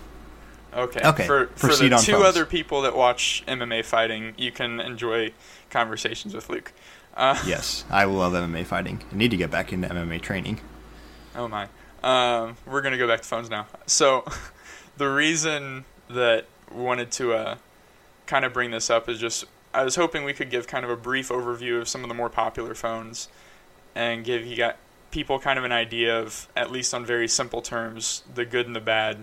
Okay. Okay, For for the two phones. other people that watch MMA fighting, you can enjoy conversations with Luke. Uh, Yes, I love MMA fighting. I need to get back into MMA training. Oh my. Um, we're gonna go back to phones now. So, the reason that we wanted to uh, kind of bring this up is just I was hoping we could give kind of a brief overview of some of the more popular phones, and give you got people kind of an idea of at least on very simple terms the good and the bad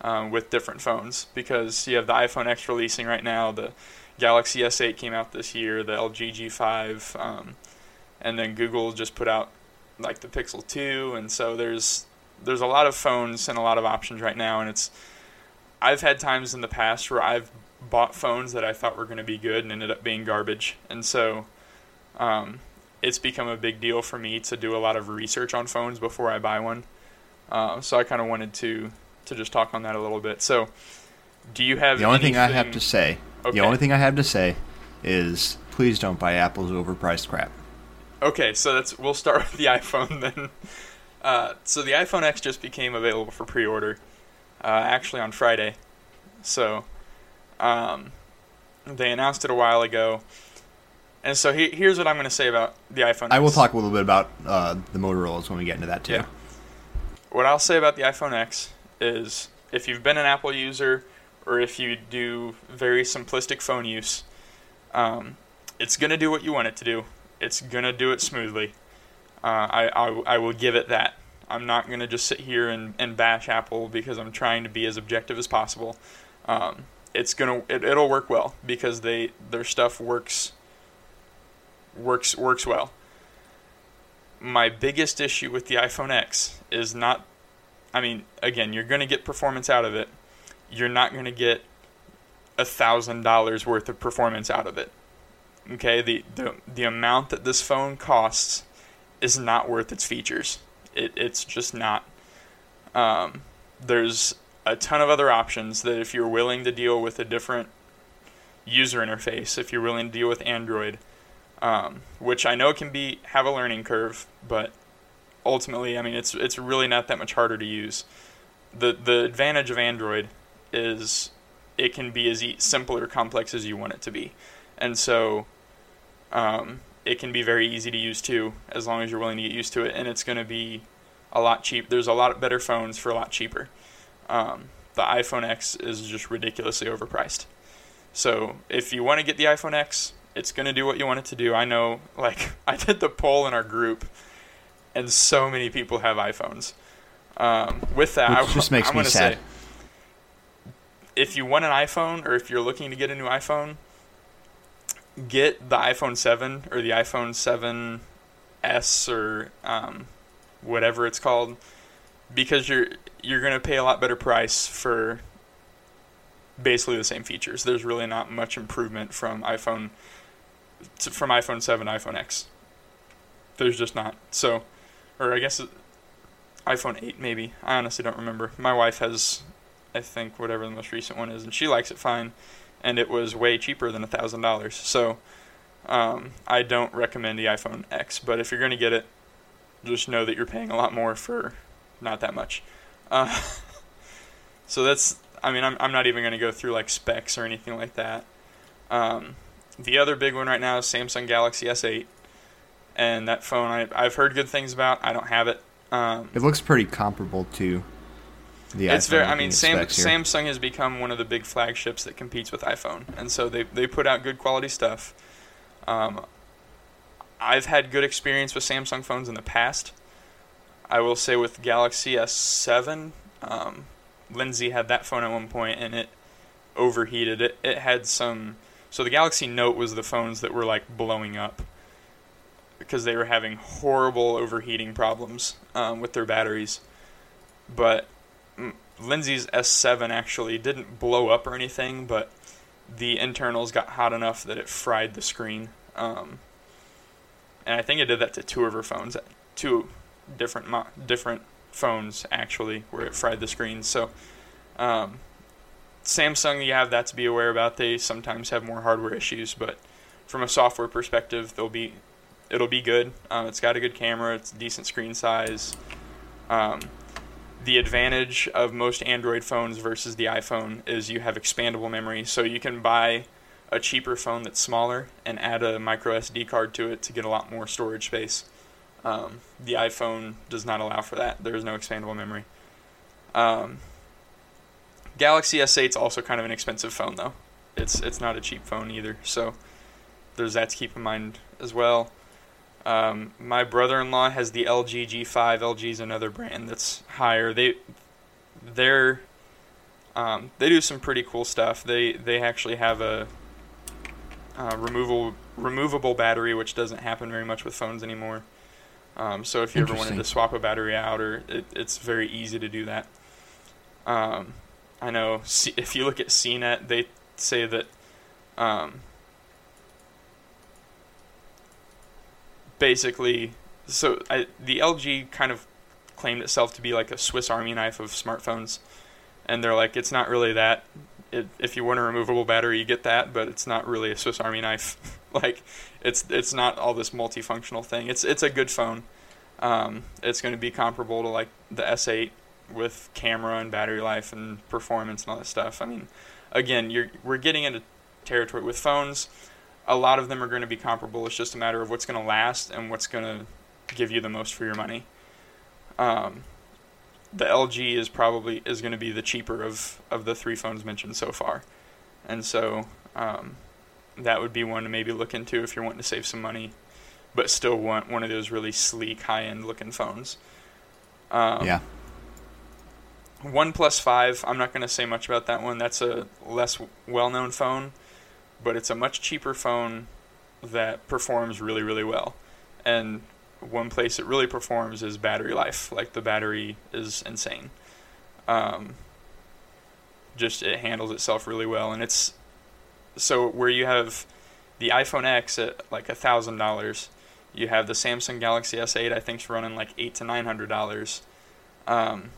um, with different phones. Because you have the iPhone X releasing right now, the Galaxy S8 came out this year, the LG G5, um, and then Google just put out like the Pixel 2, and so there's there's a lot of phones and a lot of options right now, and it's I've had times in the past where I've bought phones that I thought were going to be good and ended up being garbage, and so um, it's become a big deal for me to do a lot of research on phones before I buy one. Uh, so I kind of wanted to to just talk on that a little bit. So, do you have The only thing I have to say, Okay. the only thing I have to say is please don't buy Apple's overpriced crap. Okay, so that's we'll start with the iPhone then. Uh, so the iPhone X just became available for pre-order, uh, actually on Friday. So, um, they announced it a while ago, and so he, here's what I'm going to say about the iPhone. I will talk a little bit about uh, the Motorola's when we get into that too. Yeah. What I'll say about the iPhone X is if you've been an Apple user or if you do very simplistic phone use, um, it's going to do what you want it to do. It's going to do it smoothly. Uh, I, I, I will give it that. I'm not going to just sit here and, and bash Apple because I'm trying to be as objective as possible. Um, it's gonna it, it'll work well because they their stuff works works works well my biggest issue with the iPhone X is not I mean, again, you're gonna get performance out of it. You're not gonna get a thousand dollars worth of performance out of it. Okay, the, the the amount that this phone costs is not worth its features. It it's just not. Um, there's a ton of other options that if you're willing to deal with a different user interface, if you're willing to deal with Android, um, which I know can be have a learning curve, but ultimately, I mean, it's it's really not that much harder to use. the The advantage of Android is it can be as simple or complex as you want it to be, and so um, it can be very easy to use too, as long as you're willing to get used to it, and it's going to be a lot cheap. There's a lot better phones for a lot cheaper. Um, the iPhone X is just ridiculously overpriced. So if you want to get the iPhone X, it's going to do what you want it to do. I know, like, I did the poll in our group, and so many people have iPhones. Um, with that, Which I, just makes I'm me sad. say, if you want an iPhone or if you're looking to get a new iPhone, get the iPhone 7 or the iPhone 7s or um, whatever it's called, because you're you're gonna pay a lot better price for basically the same features. There's really not much improvement from iPhone to, from iPhone 7 iPhone X. There's just not. So, or I guess iPhone 8 maybe. I honestly don't remember. My wife has, I think, whatever the most recent one is, and she likes it fine. And it was way cheaper than a thousand dollars. So, um, I don't recommend the iPhone X. But if you're gonna get it, just know that you're paying a lot more for not that much. Uh, so that's. I mean, I'm I'm not even gonna go through like specs or anything like that. Um, the other big one right now is Samsung Galaxy S8, and that phone I, I've heard good things about. I don't have it. Um, It looks pretty comparable to the it's iPhone very. I mean, Sam. Samsung has become one of the big flagships that competes with iPhone, and so they they put out good quality stuff. Um, I've had good experience with Samsung phones in the past. I will say with Galaxy S7, um, Lindsay had that phone at one point, and it overheated. It it had some. So the Galaxy Note was the phones that were like blowing up because they were having horrible overheating problems um, with their batteries. But Lindsay's S7 actually didn't blow up or anything, but the internals got hot enough that it fried the screen. Um, and I think it did that to two of her phones, two different mo- different phones actually, where it fried the screen. So um, Samsung, you have that to be aware about. They sometimes have more hardware issues, but from a software perspective, they'll be it'll be good. Um, it's got a good camera. It's decent screen size. Um, the advantage of most Android phones versus the iPhone is you have expandable memory, so you can buy a cheaper phone that's smaller and add a micro SD card to it to get a lot more storage space. Um, the iPhone does not allow for that. There is no expandable memory. Um, Galaxy S8 is also kind of an expensive phone, though. It's it's not a cheap phone either. So there's that to keep in mind as well. Um, my brother-in-law has the LG G5. LG is another brand that's higher. They they're um, they do some pretty cool stuff. They they actually have a uh, removable removable battery, which doesn't happen very much with phones anymore. Um, so if you ever wanted to swap a battery out, or it, it's very easy to do that. Um, I know C- if you look at CNET, they say that um, basically, so I, the LG kind of claimed itself to be like a Swiss Army knife of smartphones, and they're like, it's not really that. It, if you want a removable battery, you get that, but it's not really a Swiss Army knife. like, it's it's not all this multifunctional thing. It's it's a good phone. Um, it's going to be comparable to like the S8 with camera and battery life and performance and all that stuff. I mean, again, you're we're getting into territory with phones. A lot of them are going to be comparable. It's just a matter of what's going to last and what's going to give you the most for your money. Um, the LG is probably is going to be the cheaper of of the three phones mentioned so far, and so um, that would be one to maybe look into if you're wanting to save some money, but still want one of those really sleek, high end looking phones. Um, yeah. OnePlus Five. I'm not going to say much about that one. That's a less well known phone, but it's a much cheaper phone that performs really really well, and one place it really performs is battery life. Like the battery is insane. Um, just it handles itself really well, and it's so where you have the iPhone X at like a thousand dollars, you have the Samsung Galaxy S8 I think's running like eight to nine hundred dollars. Um,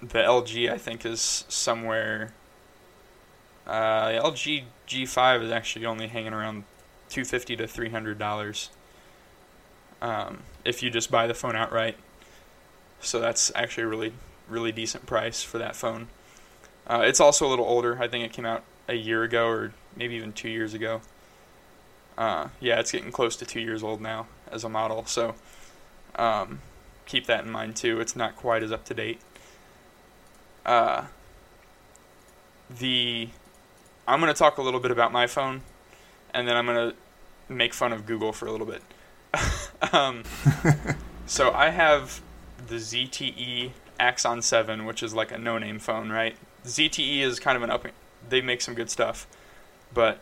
the LG I think is somewhere. Uh, LG G5 is actually only hanging around two fifty to three hundred dollars um, if you just buy the phone outright. So that's actually a really, really decent price for that phone. Uh, it's also a little older. I think it came out a year ago or maybe even two years ago. Uh, yeah, it's getting close to two years old now as a model. So um, keep that in mind too. It's not quite as up to date. Uh, the I'm going to talk a little bit about my phone, and then I'm going to make fun of Google for a little bit. um, so I have the ZTE Axon 7, which is like a no-name phone, right? ZTE is kind of an up. They make some good stuff, but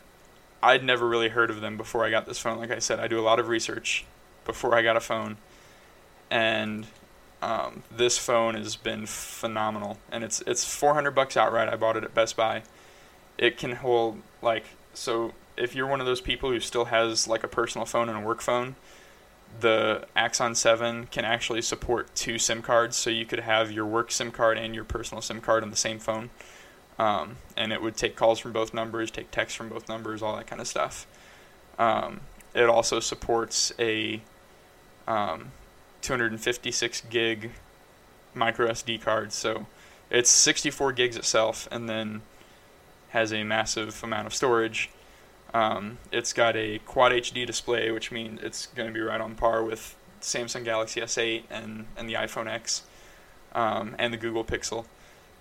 I'd never really heard of them before I got this phone. Like I said, I do a lot of research before I got a phone, and um, this phone has been phenomenal. And it's it's 400 bucks outright. I bought it at Best Buy. It can hold like so. If you're one of those people who still has like a personal phone and a work phone, the Axon 7 can actually support two SIM cards, so you could have your work SIM card and your personal SIM card on the same phone. Um, and it would take calls from both numbers, take texts from both numbers, all that kind of stuff. Um, it also supports a um, 256 gig micro SD card, so it's 64 gigs itself, and then has a massive amount of storage. Um, it's got a quad HD display, which means it's going to be right on par with Samsung Galaxy S8 and, and the iPhone X um, and the Google Pixel.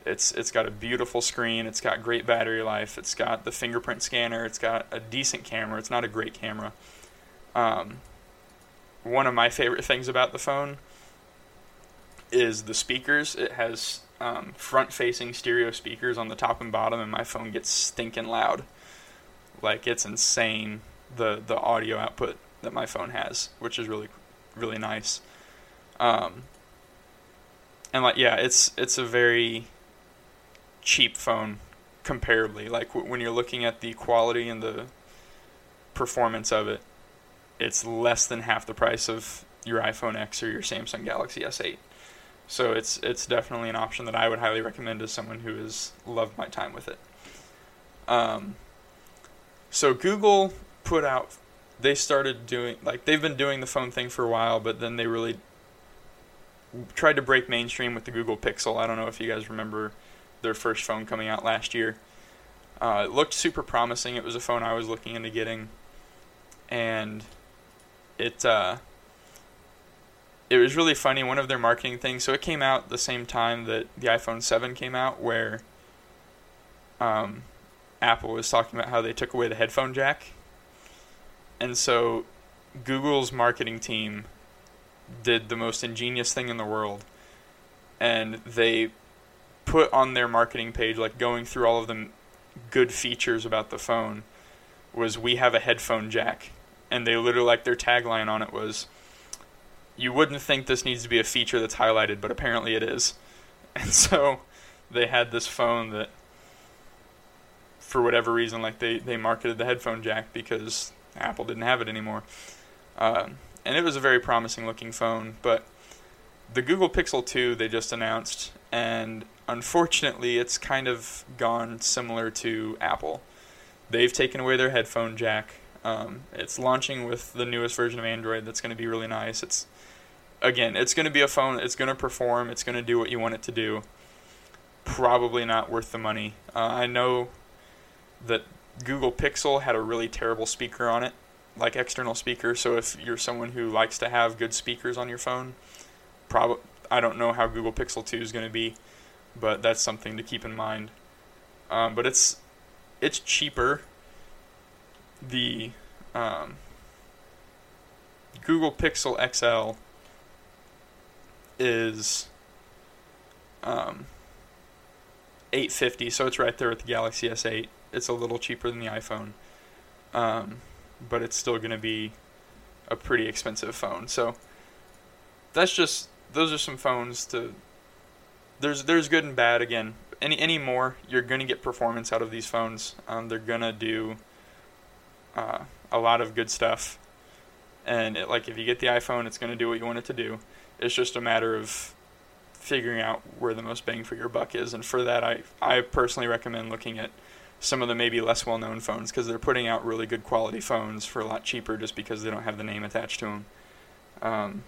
It's it's got a beautiful screen. It's got great battery life. It's got the fingerprint scanner. It's got a decent camera. It's not a great camera. Um, one of my favorite things about the phone is the speakers. It has um, front-facing stereo speakers on the top and bottom, and my phone gets stinking loud. Like it's insane the the audio output that my phone has, which is really really nice. Um, and like yeah, it's it's a very cheap phone comparably. Like w- when you're looking at the quality and the performance of it, it's less than half the price of your iPhone X or your Samsung Galaxy S8. So it's it's definitely an option that I would highly recommend to someone who has loved my time with it. Um, so Google put out they started doing like they've been doing the phone thing for a while, but then they really tried to break mainstream with the Google Pixel. I don't know if you guys remember their first phone coming out last year. Uh, it looked super promising. It was a phone I was looking into getting, and it uh, it was really funny. One of their marketing things. So it came out the same time that the iPhone 7 came out, where um, Apple was talking about how they took away the headphone jack. And so Google's marketing team did the most ingenious thing in the world. And they put on their marketing page, like going through all of the good features about the phone, was we have a headphone jack. And they literally, like, their tagline on it was, you wouldn't think this needs to be a feature that's highlighted, but apparently it is. And so they had this phone that, for whatever reason, like they, they marketed the headphone jack because Apple didn't have it anymore. Um, and it was a very promising looking phone, but the Google Pixel 2 they just announced, and unfortunately, it's kind of gone similar to Apple. They've taken away their headphone jack. Um, it's launching with the newest version of Android that's going to be really nice. It's again, it's going to be a phone. It's going to perform. It's going to do what you want it to do. Probably not worth the money. Uh, I know that Google Pixel had a really terrible speaker on it, like external speaker. So if you're someone who likes to have good speakers on your phone, probably I don't know how Google Pixel 2 is going to be, but that's something to keep in mind. Um, but it's it's cheaper. The um, Google Pixel XL is um, 850, so it's right there with the Galaxy S8. It's a little cheaper than the iPhone, um, but it's still going to be a pretty expensive phone. So that's just those are some phones to. There's there's good and bad. Again, any any more, you're to get performance out of these phones. Um, they're to do uh, a lot of good stuff, and it, like if you get the iPhone, it's to do what you want it to do. It's just a matter of figuring out where the most bang for your buck is, and for that, I I personally recommend looking at some of the maybe less well-known phones because they're putting out really good quality phones for a lot cheaper just because they don't have the name attached to them. Um,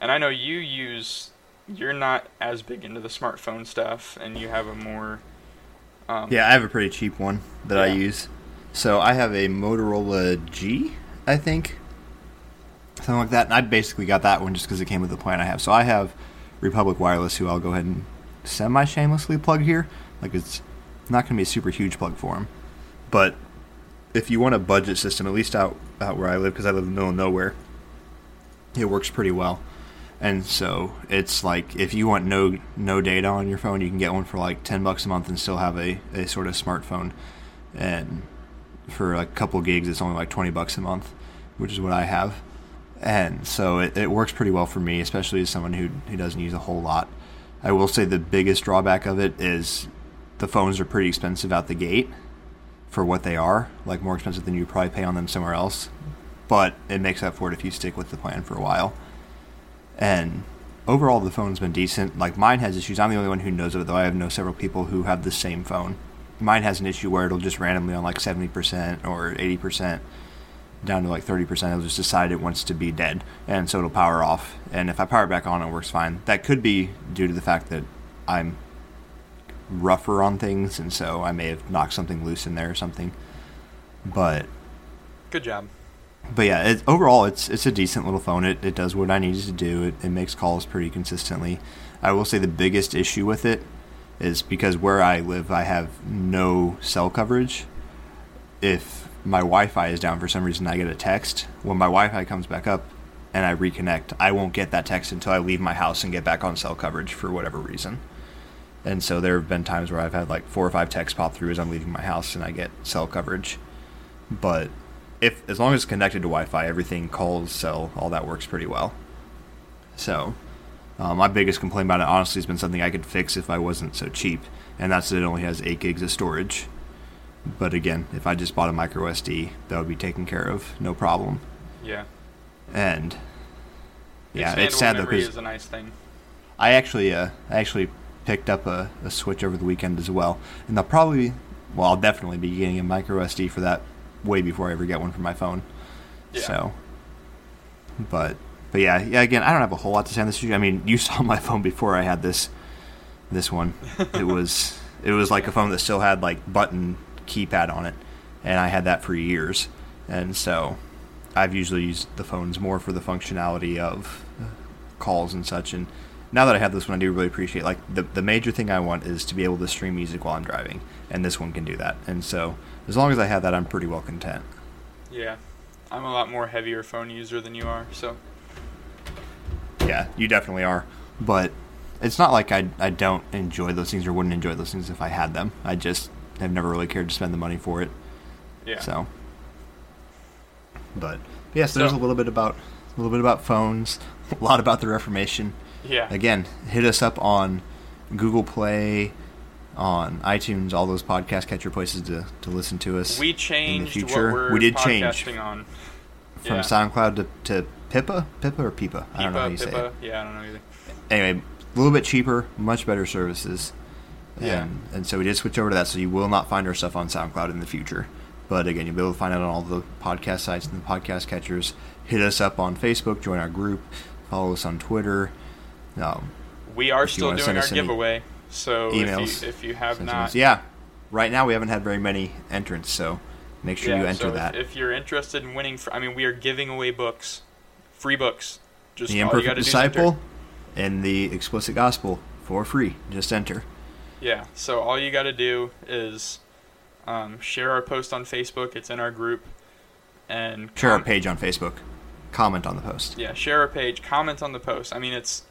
and I know you use you're not as big into the smartphone stuff, and you have a more um, Yeah, I have a pretty cheap one that I use. So I have a Motorola G, I think, something like that. And I basically got that one just because it came with the plan I have. So I have Republic Wireless, who I'll go ahead and semi-shamelessly plug here. Like it's not going to be a super huge plug for them, but if you want a budget system, at least out out where I live, because I live in the middle of nowhere, it works pretty well. And so it's like if you want no no data on your phone, you can get one for like ten bucks a month and still have a, a sort of smartphone. And for a couple gigs, it's only like twenty bucks a month, which is what I have. And so it, it works pretty well for me, especially as someone who who doesn't use a whole lot. I will say the biggest drawback of it is the phones are pretty expensive out the gate for what they are, like more expensive than you probably pay on them somewhere else. But it makes up for it if you stick with the plan for a while. And overall, the phone's been decent. Like mine has issues. I'm the only one who knows it, though. I have know several people who have the same phone. Mine has an issue where it'll just randomly on like 70% or 80% down to like 30%. It'll just decide it wants to be dead, and so it'll power off. And if I power back on, it works fine. That could be due to the fact that I'm rougher on things, and so I may have knocked something loose in there or something. But good job. But yeah, it, overall, it's it's a decent little phone. It, it does what I need it to do. It, it makes calls pretty consistently. I will say the biggest issue with it is because where I live, I have no cell coverage. If my Wi-Fi is down for some reason, I get a text. When my Wi-Fi comes back up and I reconnect, I won't get that text until I leave my house and get back on cell coverage for whatever reason. And so there have been times where I've had like four or five texts pop through as I'm leaving my house and I get cell coverage. But if as long as it's connected to Wi-Fi, everything calls, cell, all that works pretty well. So, uh, my biggest complaint about it honestly has been something I could fix if I wasn't so cheap, and that's that it only has eight gigs of storage. But again, if I just bought a micro SD, that would be taken care of, no problem. Yeah. And yeah, Expandable it's sad though because is a nice thing. I actually, uh, I actually picked up a, a Switch over the weekend as well, and I'll probably, well, I'll definitely be getting a micro SD for that way before I ever get one for my phone. Yeah. So, but but yeah, yeah. Again, I don't have a whole lot to say on this issue. I mean, you saw my phone before I had this this one. it was it was like a phone that still had like button keypad on it, and I had that for years. And so, I've usually used the phones more for the functionality of calls and such. And now that I have this one, I do really appreciate. Like the the major thing I want is to be able to stream music while I'm driving, and this one can do that. And so, as long as I have that, I'm pretty well content. Yeah. I'm a lot more heavier phone user than you are, so Yeah, you definitely are. But it's not like I I don't enjoy those things or wouldn't enjoy those things if I had them. I just have never really cared to spend the money for it. yeah. So, but yes, there's So- a little bit about a little bit about phones, a lot about the Reformation. yeah. Again, hit us up on Google Play, on iTunes, all those podcast catcher places to, to listen to us. we changed the future, we did change. on. from. SoundCloud to, to Pippa, Pippa or Pipa. I don't know how you Pippa, say it. Yeah, I don't know either. Anyway, a little bit cheaper, much better services. Yeah. And, and so we did switch over to that, so you will not find our stuff on SoundCloud in the future. But again, you'll be able to find it on all the podcast sites and the podcast catchers. Hit us up on Facebook, join our group, follow us on Twitter. Um, We are still doing our us any so if you, if you have not, yeah, right now we haven't had very many entrants, so make sure yeah, you enter so if- that. If, you're interested in winning, fr- I mean, we are giving away books, free books. Just the Imperfect gotta do is enter. Disciple and the Explicit Gospel for free. Just enter. Yeah. So all you got to do is um, share our post on Facebook. It's in our group, and Share our page on Facebook. Comment on the post. Yeah, share our page. Comment on the post. I mean, it's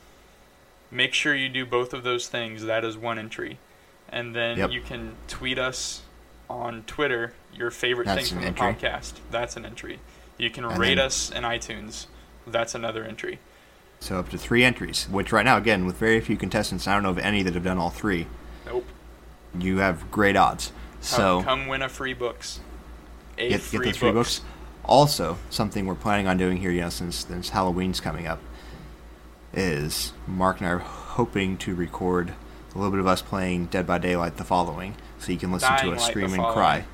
make sure you do both of those things. That is one entry, and then Yep. you can tweet us on Twitter your favorite That's thing from the entry. podcast. That's an entry. You can And rate then- us in iTunes. That's another entry. So up to three entries, which right now, again, with very few contestants, I don't know of any that have done all three. Nope. You have great odds. So come win a free books. A get, free, get three books. books. Also, something we're planning on doing here, you know, since since Halloween's coming up, is Mark and I are hoping to record a little bit of us playing Dead by Daylight the following, so you can listen Dying to us scream and cry.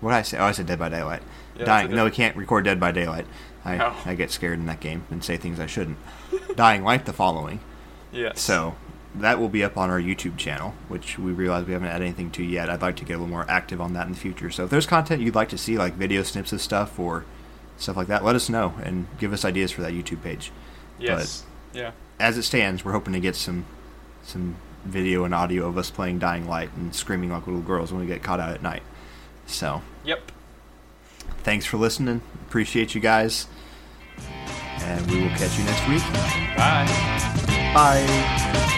What did I say? Oh, I said Dead by Daylight. Yeah, Dying. No, we can't record Dead by Daylight. I No. I get scared in that game and say things I shouldn't. Dying Light the following. Yes. So that will be up on our YouTube channel, which we realize we haven't added anything to yet. I'd like to get a little more active on that in the future. So if there's content you'd like to see, like video snips of stuff or stuff like that, let us know and give us ideas for that YouTube page. yes. Yeah. As it stands, we're hoping to get some some video and audio of us playing Dying Light and screaming like little girls when we get caught out at night. So Yep. thanks for listening. Appreciate you guys. And we will catch you next week. Bye. Bye.